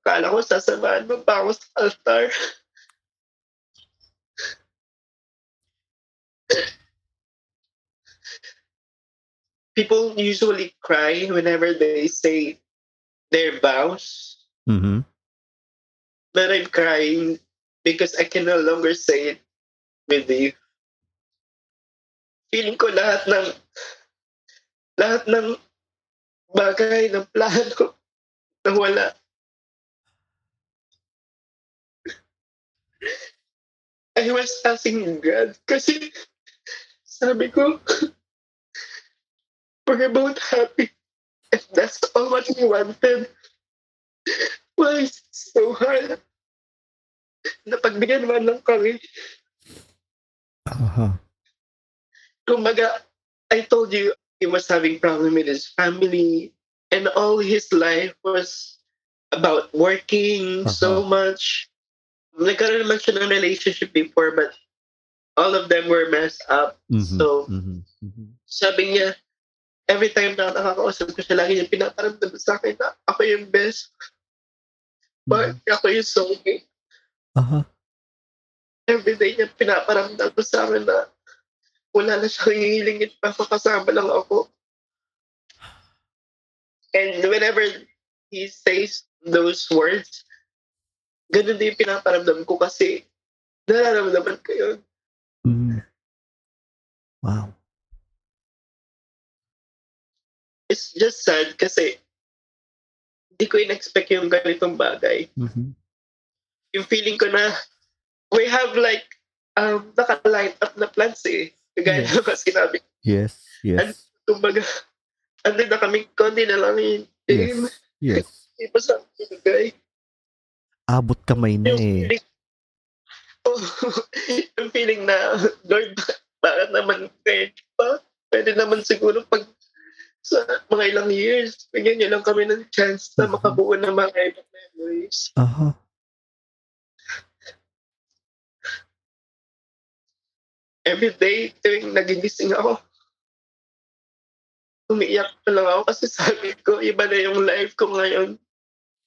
akala ko sasamahan mo pa ako sa altar. People usually cry whenever they say their vows, Mm-hmm. but I'm crying because I can no longer say it you. Feeling ko lahat ng lahat ng bagay ng plano nawala. I was asking God kasi sabi ko we're both happy if that's all what we wanted. Why is it so hard? Napagbigyan man lang kami. Uh-huh. Kumbaga, I told you he was having problem with his family and all his life was about working so much. Nagkaroon naman siya ng relationship before but all of them were messed up. Mhm, So, mhm, mhm. sabi niya, every time na nakakausap ko siya, lagi niya pinaparamdam sa akin na ako yung best. Bakit ako yung soulmate? Uh-huh. Every day niya pinaparamdam ko sa akin na wala na siyang hihilingin pa kasama lang ako. And whenever he says those words, ganun din yung pinaparamdam ko kasi nararamdaman ko yun. Mhm. Wow. It's just sad kasi hindi ko in-expect yung ganitong bagay. Mhm. Yung feeling ko na we have like um, naka-line up na plans eh. Kagaya Yes. yeah. na sinabi Yes, yes, kumbaga, andun na kami, kundi na lang yung team. yes, yes. Hindi pa sa binigay. Abot kamay na Yung eh. feeling, oh, yung feeling na, Lord, bakit naman kayo pa? Pwede naman siguro pag sa mga ilang years, bigyan niyo lang kami ng chance na Mhm. makabuo ng mga ibang memories. Uh-huh. Every day, tuwing nagigising ako, umiiyak na lang ako kasi sabi ko, iba na yung life ko ngayon.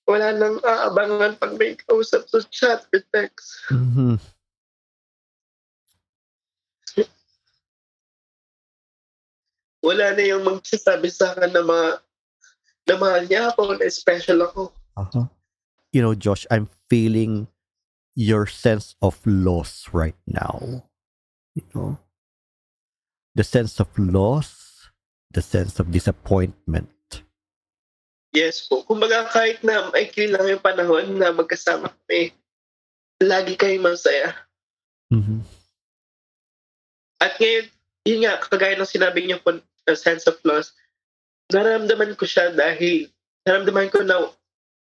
Wala nang aabangan pag may kausap sa chat or text. Mhm. Wala na yung magsasabi sa akin na mga na mahal niya ako, na special ako. Uh-huh. You know, Josh, I'm feeling your sense of loss right now. You know? The sense of loss, the sense of disappointment. Yes po. Kumbaga kahit na maikli lang yung panahon na magkasama kami, lagi kayong masaya. Mhm. At ngayon, yun nga, kagaya ng sinabi niyo po, a sense of loss, naramdaman ko siya dahil naramdaman ko na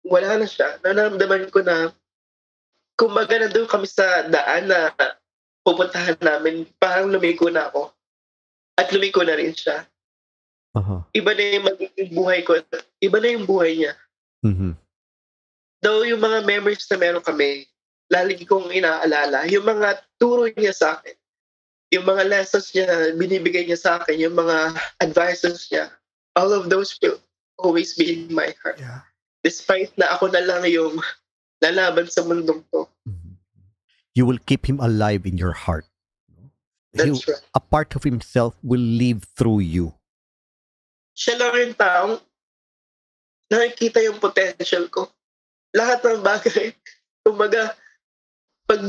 wala na siya. Naramdaman ko na kumbaga nandun kami sa daan na pupuntahan namin, parang lumiko na ako. At lumiko na rin siya. Aha. Iba na yung magiging buhay ko. Iba na yung buhay niya. Mhm. Though yung mga memories na meron kami, lagi kong inaalala, yung mga turo niya sa akin, yung mga lessons niya, binibigay niya sa akin, yung mga advices niya, all of those will always be in my heart. Yeah. Despite na ako na lang yung lalaban sa mundong to. Mhm. You will keep him alive in your heart. He, That's right. a part of himself will live through you. Siya lang yung taong nakikita yung potential ko. Lahat ng bagay. Kumbaga, pag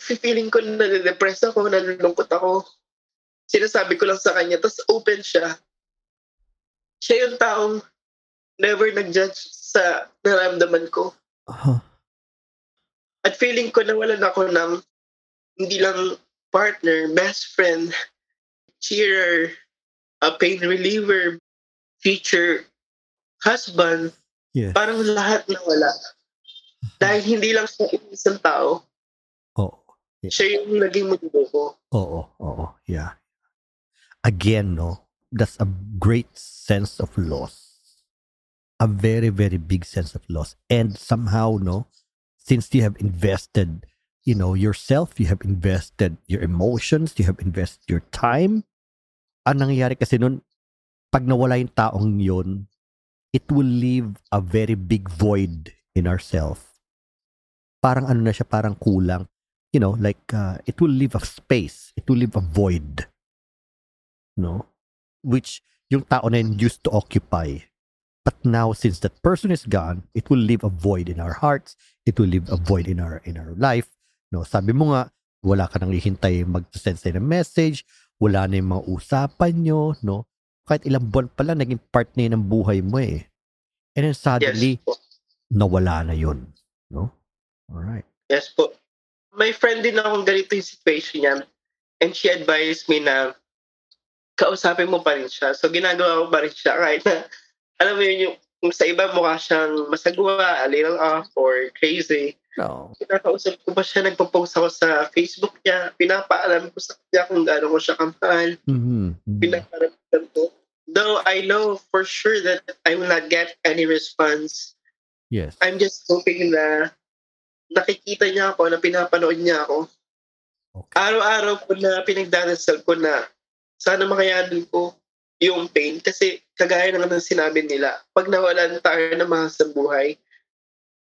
feeling ko na depress ako, nalulungkot ako, sinasabi ko lang sa kanya, tapos open siya. Siya yung taong never nag-judge sa naramdaman ko. Aha. At feeling ko na wala na ako ng hindi lang partner, best friend, cheerer, a pain reliever, future husband, Yes. parang lahat na wala. Dahil hindi lang siya isang tao, Oo. siya yung naging mundo ko. Oo. Oo. Yeah. Again, no, that's a great sense of loss. A very, very big sense of loss. And somehow, no, since you have invested, you know, yourself, you have invested your emotions, you have invested your time. Ang nangyayari kasi nun, pag nawala yung taong yun, it will leave a very big void in ourself. Parang ano na siya, parang kulang. You know, like, uh, it will leave a space. It will leave a void. No? Which yung tao na yun used to occupy. But now, since that person is gone, it will leave a void in our hearts. It will leave a void in our in our life. No, sabi mo nga, wala ka nang hihintay mag-send sa'yo ng message, wala na yung mga usapan nyo, no? Kahit ilang buwan pa lang, naging part na yun ng buhay mo eh. And then suddenly, Yes nawala na yun. No? Alright. Yes po. May friend din akong ganito yung situation niya. And she advised me na kausapin mo pa rin siya. So ginagawa ko pa rin siya kahit na, alam mo yun, yung, sa iba mukha siyang masagwa, a little off, or crazy. No. Pinakausap ko pa siya, nagpo-post ako sa Facebook niya. Pinapaalam ko sa kanya kung gaano ko siya kamahal. Mm-hmm. Pinapaalam ko. Though I know for sure that I will not get any response Yes. I'm just hoping na nakikita niya ako, na pinapanood niya ako. Okay. Araw-araw ko na pinagdarasal ko na sana makayanin ko yung pain. Kasi kagaya ng ng sinabi nila, pag nawalan tayo ng mga sa buhay,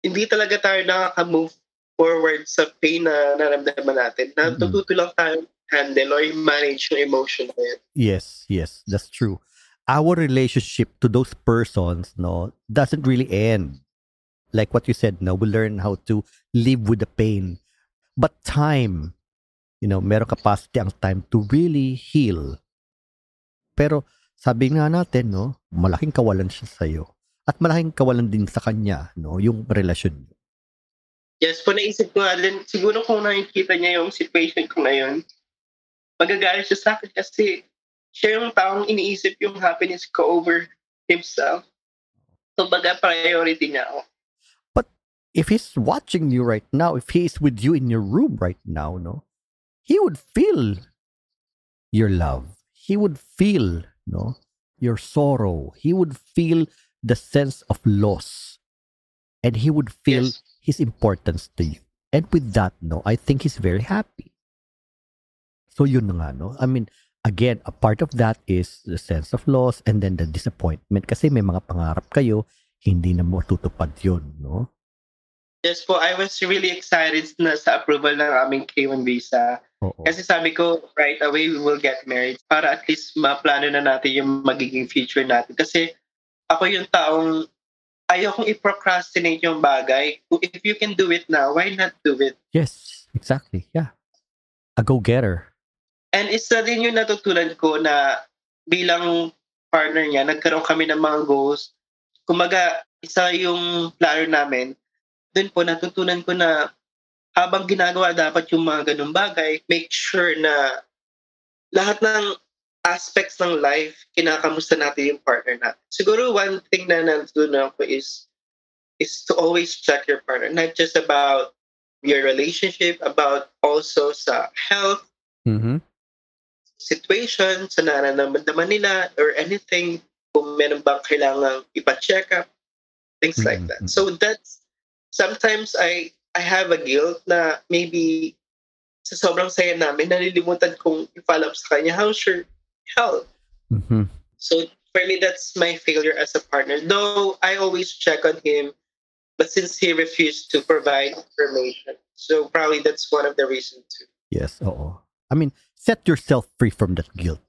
hindi talaga tayo nakaka-move forward sa pain na naramdaman natin. Natututo lang tayo handle or manage yung emotion na yun. Yes, yes, that's true. Our relationship to those persons, no, doesn't really end. Like what you said, no, we learn how to live with the pain. But time, you know, meron capacity ang time to really heal. Pero sabi nga natin, no, malaking kawalan siya sa'yo. At malaking kawalan din sa kanya, no, yung relasyon niyo. Yes, po naisip ko din, siguro kung nakikita niya yung situation ko ngayon, magagalit siya sa akin kasi siya yung taong iniisip yung happiness ko over himself. So baga priority niya ako. if he's watching you right now, if he is with you in your room right now, no, he would feel your love. He would feel, no, your sorrow. He would feel the sense of loss, and he would feel Yes. his importance to you. And with that, no, I think he's very happy. So yun nga, no. I mean, again, a part of that is the sense of loss and then the disappointment kasi may mga pangarap kayo, hindi na mo tutupad yun, no? Yes po, I was really excited na sa approval ng aming K1 visa. Oo. Kasi sabi ko, right away we will get married para at least maplano na natin yung magiging future natin. Kasi ako yung taong ayokong i-procrastinate yung bagay. If you can do it now, why not do it? Yes, exactly. Yeah. A go-getter. And isa din yung natutunan ko na bilang partner niya, nagkaroon kami ng mga goals. Kumaga, isa yung plano namin. Doon po, natutunan ko na habang ginagawa dapat yung mga ganung bagay, make sure na lahat ng aspects ng life, kinakamusta natin yung partner natin. Siguro one thing na natutunan ko is is to always check your partner, not just about your relationship, about also sa health, Mm-hmm. situation, sa nararamdaman nila, or anything, kung meron bang kailangang ipa-check up, things like that. So that's, sometimes I I have a guilt na maybe sa sobrang saya namin, nalilimutan kong i-follow up sa kanya, how's your health? Mm-hmm. So for me, that's my failure as a partner. Though I always check on him, but since he refused to provide information, so probably that's one of the reasons too. Yes, oo. I mean, set yourself free from that guilt.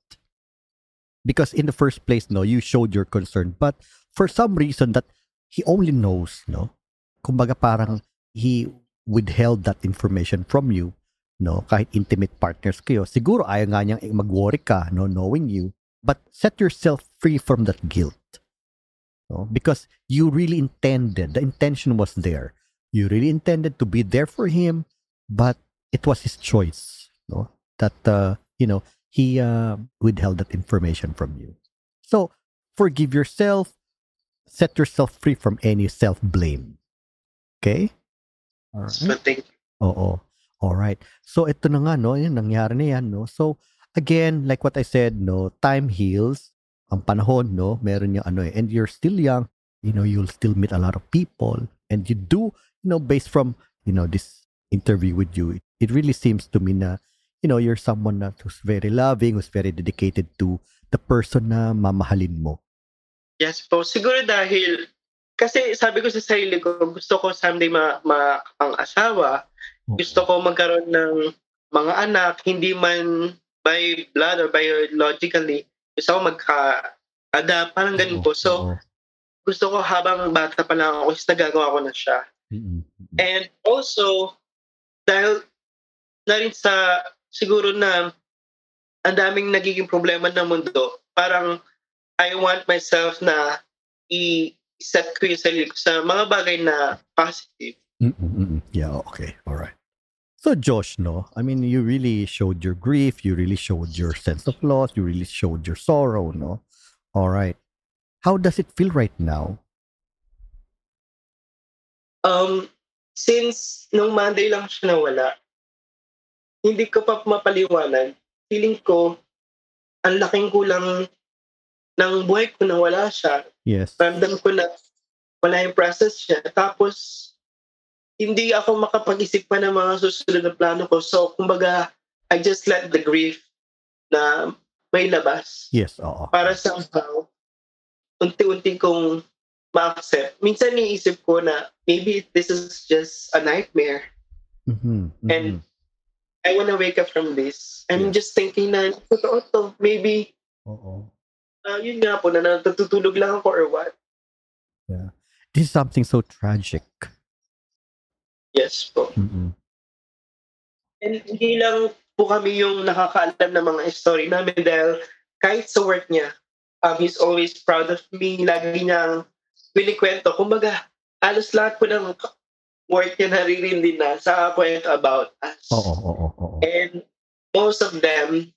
Because in the first place, no, you showed your concern. But for some reason that he only knows, no, kumbaga parang he withheld that information from you, no, kahit intimate partners kayo. Siguro ayaw nga niyang mag-worry ka, no, knowing you. But set yourself free from that guilt. No? Because you really intended, the intention was there. You really intended to be there for him, but it was his choice, no? That uh, you know he uh, withheld that information from you. So forgive yourself, set yourself free from any self blame. Okay. So thank you. Oo. All right. So ito na nga no, yung nangyari na yan no. So again, like what I said, no, time heals. Ang panahon, no, meron yung ano eh, and you're still young, you know, you'll still meet a lot of people and you do, you know, based from, you know, this interview with you, it, it really seems to me na, you know, you're someone that who's very loving, who's very dedicated to the person na mamahalin mo. Yes po. Siguro dahil, kasi sabi ko sa sarili ko, gusto ko someday ma, ma ang asawa, gusto ko magkaroon ng mga anak, hindi man by blood or biologically, gusto ko magka-adapt, parang ganun po. So, gusto ko habang bata pa lang ako, is nagagawa ko na siya. And also, dahil na rin sa, siguro na, ang daming nagiging problema ng mundo, parang, I want myself na i-set ko yung sarili ko sa mga bagay na positive. Mm-mm, mm-mm. Yeah, okay. All right. So, Josh, no? I mean, you really showed your grief. You really showed your sense of loss. You really showed your sorrow, no? All right. How does it feel right now? Um, since nung Monday lang siya nawala, hindi ko pa mapaliwanag. Feeling ko, ang laking kulang ng buhay ko na wala siya. Yes. ramdam ko na wala yung process siya. Tapos, hindi ako makapag-isip pa ng mga susunod na plano ko. So, kumbaga, I just let the grief na may labas Yes, oo. para somehow, unti-unti kong ma-accept. Minsan niisip ko na maybe this is just a nightmare. Mhm, mhm. And I wanna wake up from this. I'm Yeah. just thinking na, totoo to. Maybe, Oo. Uh, yun nga po, na natutulog lang ako or what. This is something so tragic. Yes po. Mhm. And hindi lang po kami yung nakakaalam ng mga story namin dahil kahit sa work niya, um, he's always proud of me. Lagi niyang pinikwento. Kumbaga, halos lahat po ng work niya naririndi na sa kwento about us. Oo, oo, oo. And most of them,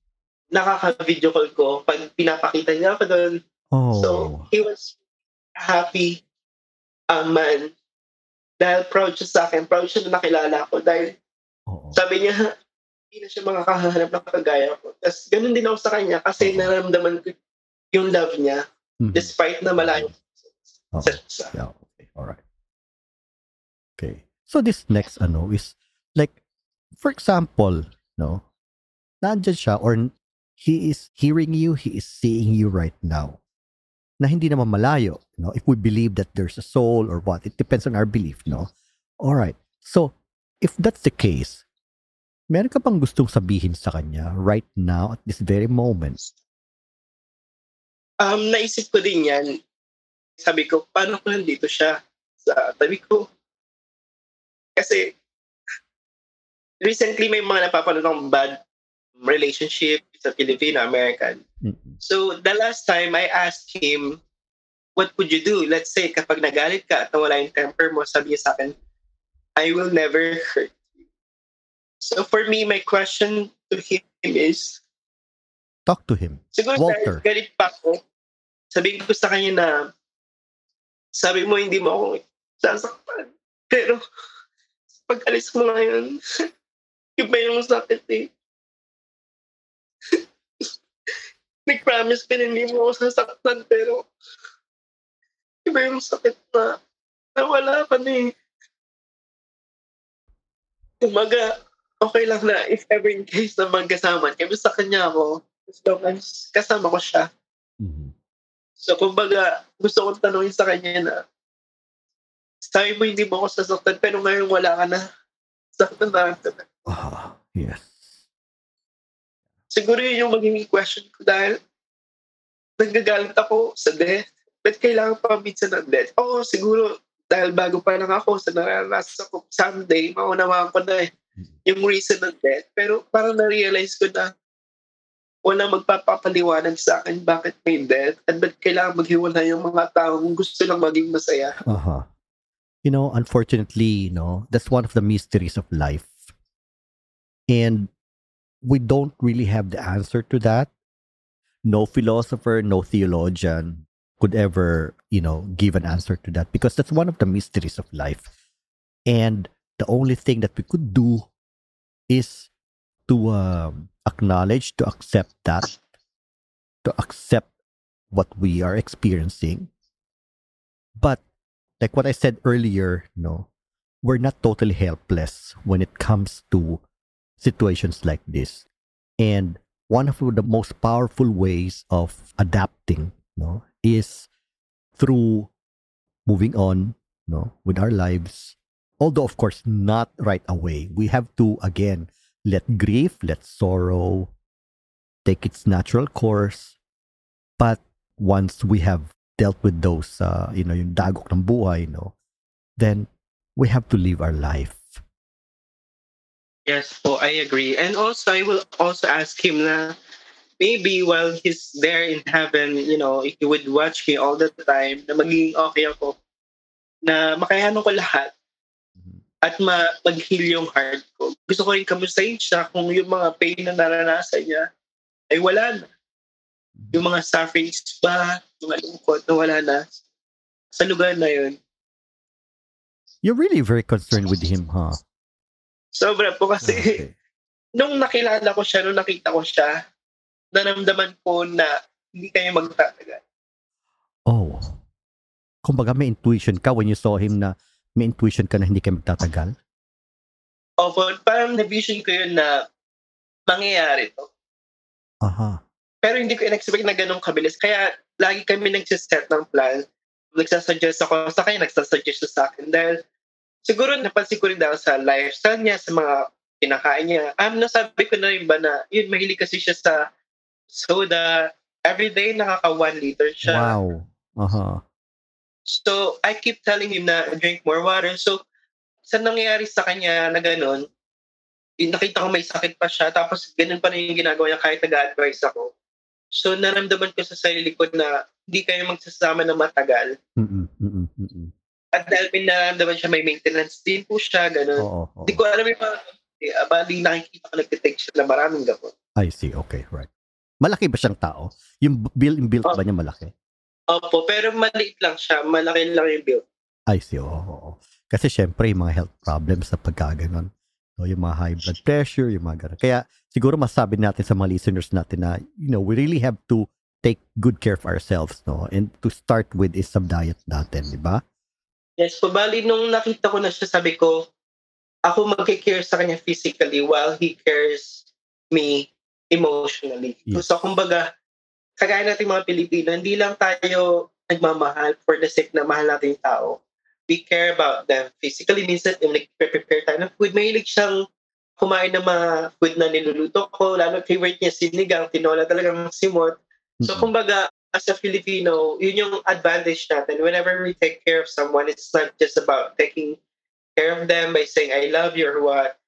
nakaka-video call ko pag pinapakita niya ako doon. Oh. So, he was happy um, man. Dahil proud siya sa akin. Proud siya na nakilala ko. Dahil Oo. sabi niya, hindi na siya makakahanap ng kagaya ko. Tapos ganun din ako sa kanya kasi nararamdaman ko yung love niya Mhm. despite na malayo Oo. sa sa- Yeah, okay. All right. Okay. So this next ano is like for example, no. Nandiyan siya or he is hearing you, he is seeing you right now. Na hindi naman malayo, no? If we believe that there's a soul or what, it depends on our belief, no? All right. So, if that's the case, meron ka bang gustong sabihin sa kanya right now at this very moment? Um, naisip ko din yan. Sabi ko, paano kung nandito siya sa tabi ko? Kasi recently may mga napapanood akong bad relationship sa Filipino-American. Mm-mm. So, the last time I asked him, what would you do? Let's say, kapag nagalit ka at nawala yung temper mo, sabi niya sa akin, I will never hurt you. So, for me, my question to him is, Talk to him. siguro Walter. galit pa ako, sabihin ko sa kanya na, sabi mo hindi mo ako sasaktan. Pero, pag alis mo ngayon, iba yung sakit eh. Nag-promise ka hindi mo ako sasaktan, pero iba yung sakit na nawala ka na eh. Umaga, okay lang na if ever in case na magkasama kami sa kanya ako, as long as kasama ko siya. Mhm. So, kumbaga, gusto kong tanungin sa kanya na, sabi mo hindi mo ako sasaktan, pero ngayon wala ka na. Saktan na. Ah, yes. Siguro yun yung magiging question ko dahil nagagalit ako sa death. Ba't kailangan pa minsan ng death? Oo, siguro dahil bago pa lang ako sa naranasan ko, someday, maunawaan ko na eh, yung reason ng death. Pero parang na-realize ko na wala magpapapaliwanag sa akin bakit may death at ba't kailangan maghiwalay yung mga taong gusto lang maging masaya. Uh-huh. You know, unfortunately, you know, that's one of the mysteries of life. And we don't really have the answer to that. No philosopher, no theologian could ever, you know, give an answer to that because that's one of the mysteries of life. And the only thing that we could do is to um, acknowledge, to accept that, to accept what we are experiencing. But like what I said earlier, no, we're not totally helpless when it comes to situations like this. And one of the most powerful ways of adapting, no, is through moving on, no, with our lives. Although of course not right away. We have to again let grief, let sorrow take its natural course. But once we have dealt with those, uh, you know, yung dagok ng buhay, no, then we have to live our life. Yes po, I agree. And also, I will also ask him na maybe while he's there in heaven, you know, if he would watch me all the time, na magiging okay ako, na makayanan ko lahat at ma mag-heal yung heart ko. Gusto ko rin kamustahin siya kung yung mga pain na naranasan niya ay wala na. Yung mga sufferings ba, yung lungkot na wala na sa lugar na yun. You're really very concerned with him, huh? Sobra po kasi Okay. nung nakilala ko siya, nung nakita ko siya, naramdaman ko na hindi kayo magtatagal. Oh. Kumbaga may intuition ka when you saw him na may intuition ka na hindi kayo magtatagal? Opo, parang na-vision ko yun na mangyayari to. Aha. Pero hindi ko in-expect na ganun kabilis. Kaya lagi kami nagsiset ng plan. Nagsasuggest ako sa kanya, nagsasuggest sa akin. Dahil siguro napansin ko rin dahil sa lifestyle niya, sa mga kinakain niya. Um, nasabi ko na rin ba na, yun, mahilig kasi siya sa soda. Everyday, nakaka 1 liter siya. Wow. Aha. So, I keep telling him na drink more water. So, sa nangyayari sa kanya na ganun, nakita ko may sakit pa siya, tapos ganun pa rin yung ginagawa niya kahit nag-advise ako. So, naramdaman ko sa sarili ko na hindi kayo magsasama na matagal. Mm-mm. At dahil may nararamdaman siya, may maintenance din po siya, ganun. Oo, oo. Hindi ko alam yung mga, eh, bali nakikita ko nag-take siya na maraming gamot. I see. Okay, right. Malaki ba siyang tao? Yung build built Oh. ba niya malaki? Opo, pero maliit lang siya, malaki lang yung build. I see. Oo, oo, oo. Kasi syempre, yung mga health problems sa pagkaganon. So, yung mga high blood pressure, yung mga ganun. Kaya siguro masabi natin sa mga listeners natin na, you know, we really have to take good care of ourselves, no? And to start with is some diet natin, di ba? Yes, po. Bali, nung nakita ko na siya, sabi ko, ako magkikare sa kanya physically while he cares me emotionally. Yes. So, kumbaga, kagaya natin mga Pilipino, hindi lang tayo nagmamahal for the sake na mahal natin yung tao. We care about them physically. Minsan, yung nag-prepare tayo ng food, mahilig siyang kumain ng mga food na niluluto ko. Lalo favorite niya sinigang, tinola talagang simot. So, Mm-mm. kumbaga, as a Filipino, yun yung advantage natin. Whenever we take care of someone, it's not just about taking care of them by saying, I love you or what.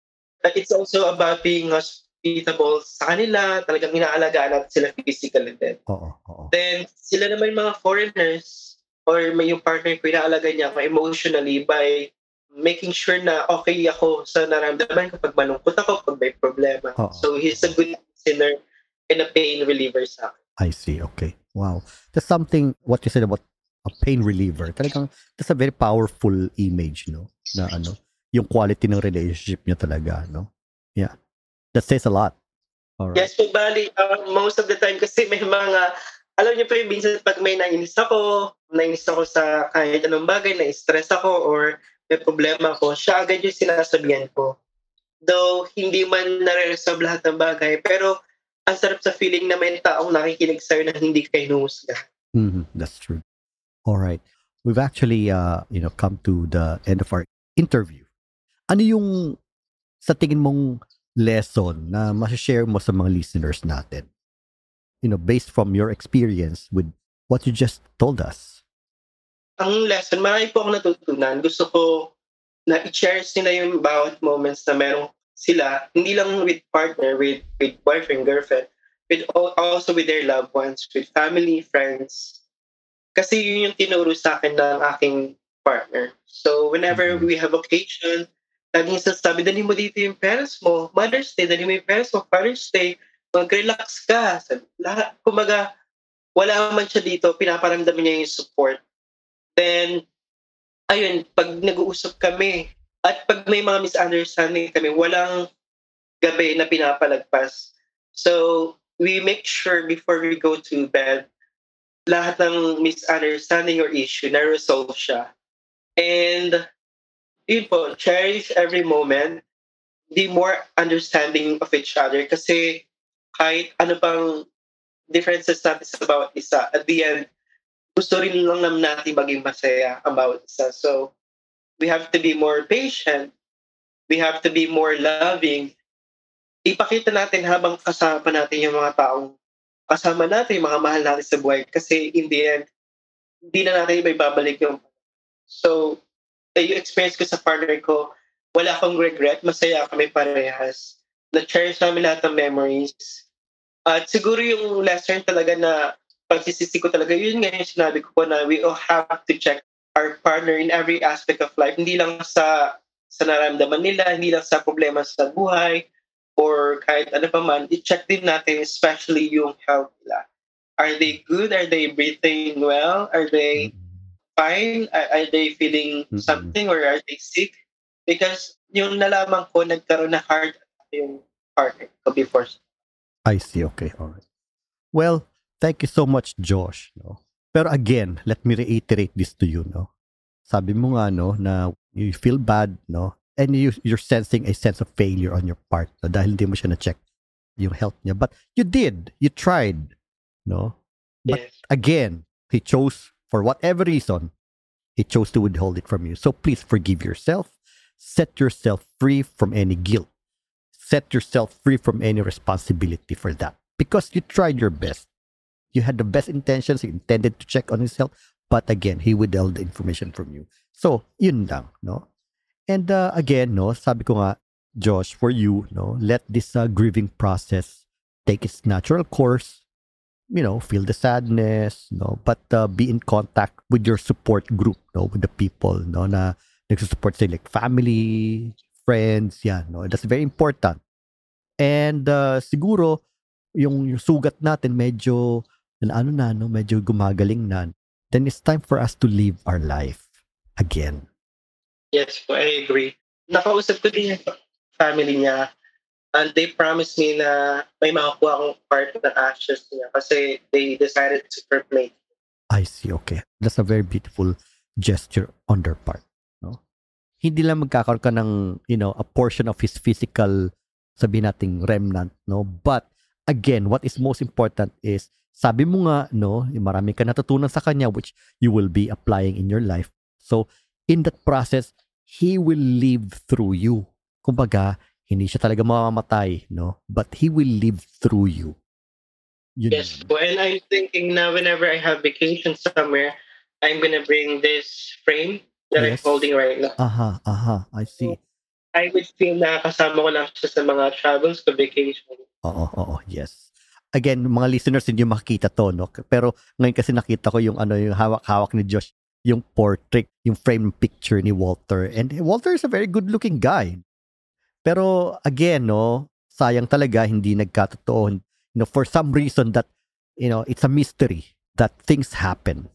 But it's also about being hos- hospitable sa kanila, talagang inaalagaan natin sila physically din. Oo, oo. Then, sila naman mga foreigners or may yung partner ko, inaalagaan niya ako emotionally by making sure na okay ako sa naramdaman ko pag malungkot ako, pag may problema. Oo. So, he's a good listener and a pain reliever sa akin. I see. Okay. Wow. That's something, what you said about a pain reliever. Talagang, that's a very powerful image, no? Na ano, yung quality ng relationship niya talaga, no? Yeah. That says a lot. Alright. Yes po, bali, uh, most of the time kasi may mga, alam niyo po yung minsan pag may nainis ako, nainis ako sa kahit anong bagay, na-stress ako or may problema ako, siya agad yung sinasabihan ko. Though, hindi man nare-resolve lahat ng bagay, pero ang sarap sa feeling na may taong nakikinig sa'yo na hindi ka hinuhusga. Mhm, That's true. All right. We've actually, uh, you know, come to the end of our interview. Ano yung sa tingin mong lesson na share mo sa mga listeners natin? You know, based from your experience with what you just told us. Ang lesson, marami po akong natutunan. Gusto ko na i-cherish nila yung bawat moments na meron sila, hindi lang with partner, with, with boyfriend, girlfriend, with al- also with their loved ones, with family, friends. Kasi yun yung tinuro sa akin ng aking partner. So whenever Mhm. we have occasion, laging sasabi, dali mo dito yung parents mo. Mother's Day, dali mo yung parents mo. Father's Day, mag-relax ka. Sabi, lahat, kumbaga, wala man siya dito, pinaparamdam niya yung support. Then, ayun, pag nag-uusap kami, at pag may mga misunderstanding kami, walang gabi na pinapalagpas. So, we make sure before we go to bed, lahat ng misunderstanding or issue na resolve siya. And, yun po, cherish every moment, be more understanding of each other kasi kahit ano pang differences natin sa bawat isa, at the end, gusto rin lang naman natin maging masaya ang bawat isa. So, we have to be more patient. We have to be more loving. Ipakita natin habang kasama natin yung mga taong kasama natin, yung mga mahal natin sa buhay. Kasi in the end, hindi na natin iba ibabalik yung... So, eh, yung experience ko sa partner ko, wala akong regret. Masaya kami parehas. Na-cherish namin lahat ng memories. At siguro yung lesson talaga na pagsisisi ko talaga, yun nga yung sinabi ko na we all have to check our partner in every aspect of life. Hindi lang sa sa nararamdaman nila, hindi lang sa problema sa buhay, or kahit ano pa man, i-check din natin especially yung health nila. Are they good? Are they breathing well? Are they fine? Are, are they feeling something or are they sick? Because yung nalaman ko, nagkaroon na heart attack yung partner ko before. I see. Okay. All right. Well, thank you so much, Josh. No? Pero again, let me reiterate this to you. No? Sabi mo nga, no, na you feel bad, no? And you, you're sensing a sense of failure on your part no? dahil hindi mo siya na-check yung health niya. But you did. You tried. No? But Yes. again, he chose, for whatever reason, he chose to withhold it from you. So please forgive yourself. Set yourself free from any guilt. Set yourself free from any responsibility for that. Because you tried your best. You had the best intentions. You intended to check on his health. But again, he withheld the information from you. So, yun lang, no? And uh, again, no, sabi ko nga, Josh, for you, no, let this uh, grieving process take its natural course you know, feel the sadness, no, but uh, be in contact with your support group, no, with the people, no, na nagsusupport sa like family, friends, yan, no, that's very important. And uh, siguro yung, yung sugat natin medyo na ano na, no, medyo gumagaling na, then it's time for us to live our life again. Yes po, I agree. Nakausap ko din yung family niya and they promised me na may makukuha akong part ng ashes niya kasi they decided to cremate. I see, okay. That's a very beautiful gesture on their part. No? Hindi lang magkakaroon ka ng, you know, a portion of his physical, sabi nating remnant, no? But, again, what is most important is, sabi mo nga, no, marami ka natutunan sa kanya which you will be applying in your life. So, in that process, he will live through you. Kumbaga, hindi siya talaga mamamatay, no? But he will live through you. Yun Yes po, and I'm thinking na whenever I have vacation somewhere, I'm gonna bring this frame that I'm Yes. holding right now. Aha, aha, I see. I would feel na kasama ko lang siya sa mga travels ko, vacation. Oo, oo, yes. Again, mga listeners, hindi makikita to, no? Pero ngayon kasi nakita ko yung ano, yung hawak-hawak ni Josh, yung portrait, yung frame picture ni Walter. And Walter is a very good-looking guy. Pero again, no, sayang talaga hindi nagkatotoo. You know, for some reason that, you know, it's a mystery that things happen.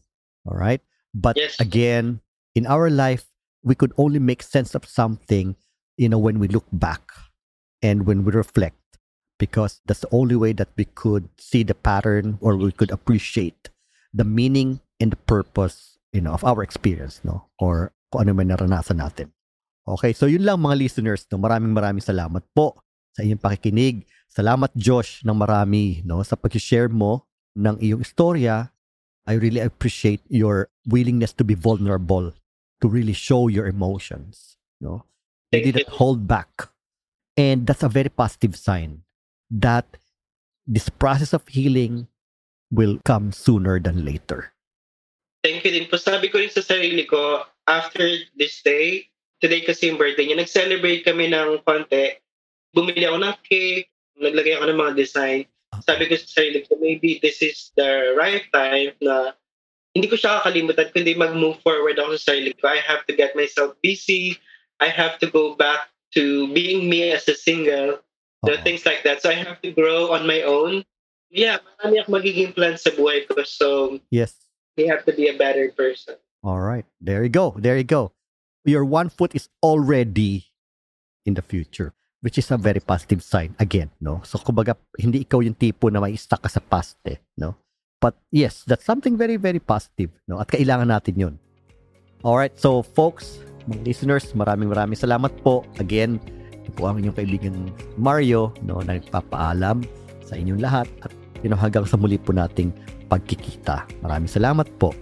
All right? But Yes. again, in our life, we could only make sense of something, you know, when we look back and when we reflect, because that's the only way that we could see the pattern or we could appreciate the meaning and the purpose, you know, of our experience, no? Or kung ano man naranasan natin. Okay, so yun lang mga listeners, no? Maraming maraming salamat po sa inyong pakikinig. Salamat Josh ng marami, no? Sa pag-share mo ng iyong istorya. I really appreciate your willingness to be vulnerable, to really show your emotions, no? You didn't hold back. And that's a very positive sign that this process of healing will come sooner than later. Thank you din po. Sabi ko rin sa sarili ko, after this day, today kasi yung birthday niya, nag-celebrate kami ng konti. Bumili ako ng cake, naglagay ako ng mga design. Sabi ko sa sarili ko, maybe this is the right time na hindi ko siya kakalimutan, kundi mag-move forward ako sa sarili ko. I have to get myself busy. I have to go back to being me as a single. So Oo. things like that. So I have to grow on my own. Yeah, marami akong magiging plans sa buhay ko. So Yes. we have to be a better person. All right. There you go. There you go. Your one foot is already in the future, which is a very positive sign again, no? So kumbaga hindi ikaw yung tipo na may stuck ka sa past eh, no? But yes, that's something very very positive, no? At kailangan natin 'yun. All right. So folks, mga listeners, maraming maraming salamat po. Again, po ang inyong kaibigan Mario, no, na nagpapaalam sa inyong lahat at you know, hanggang sa muli po nating pagkikita. Maraming salamat po.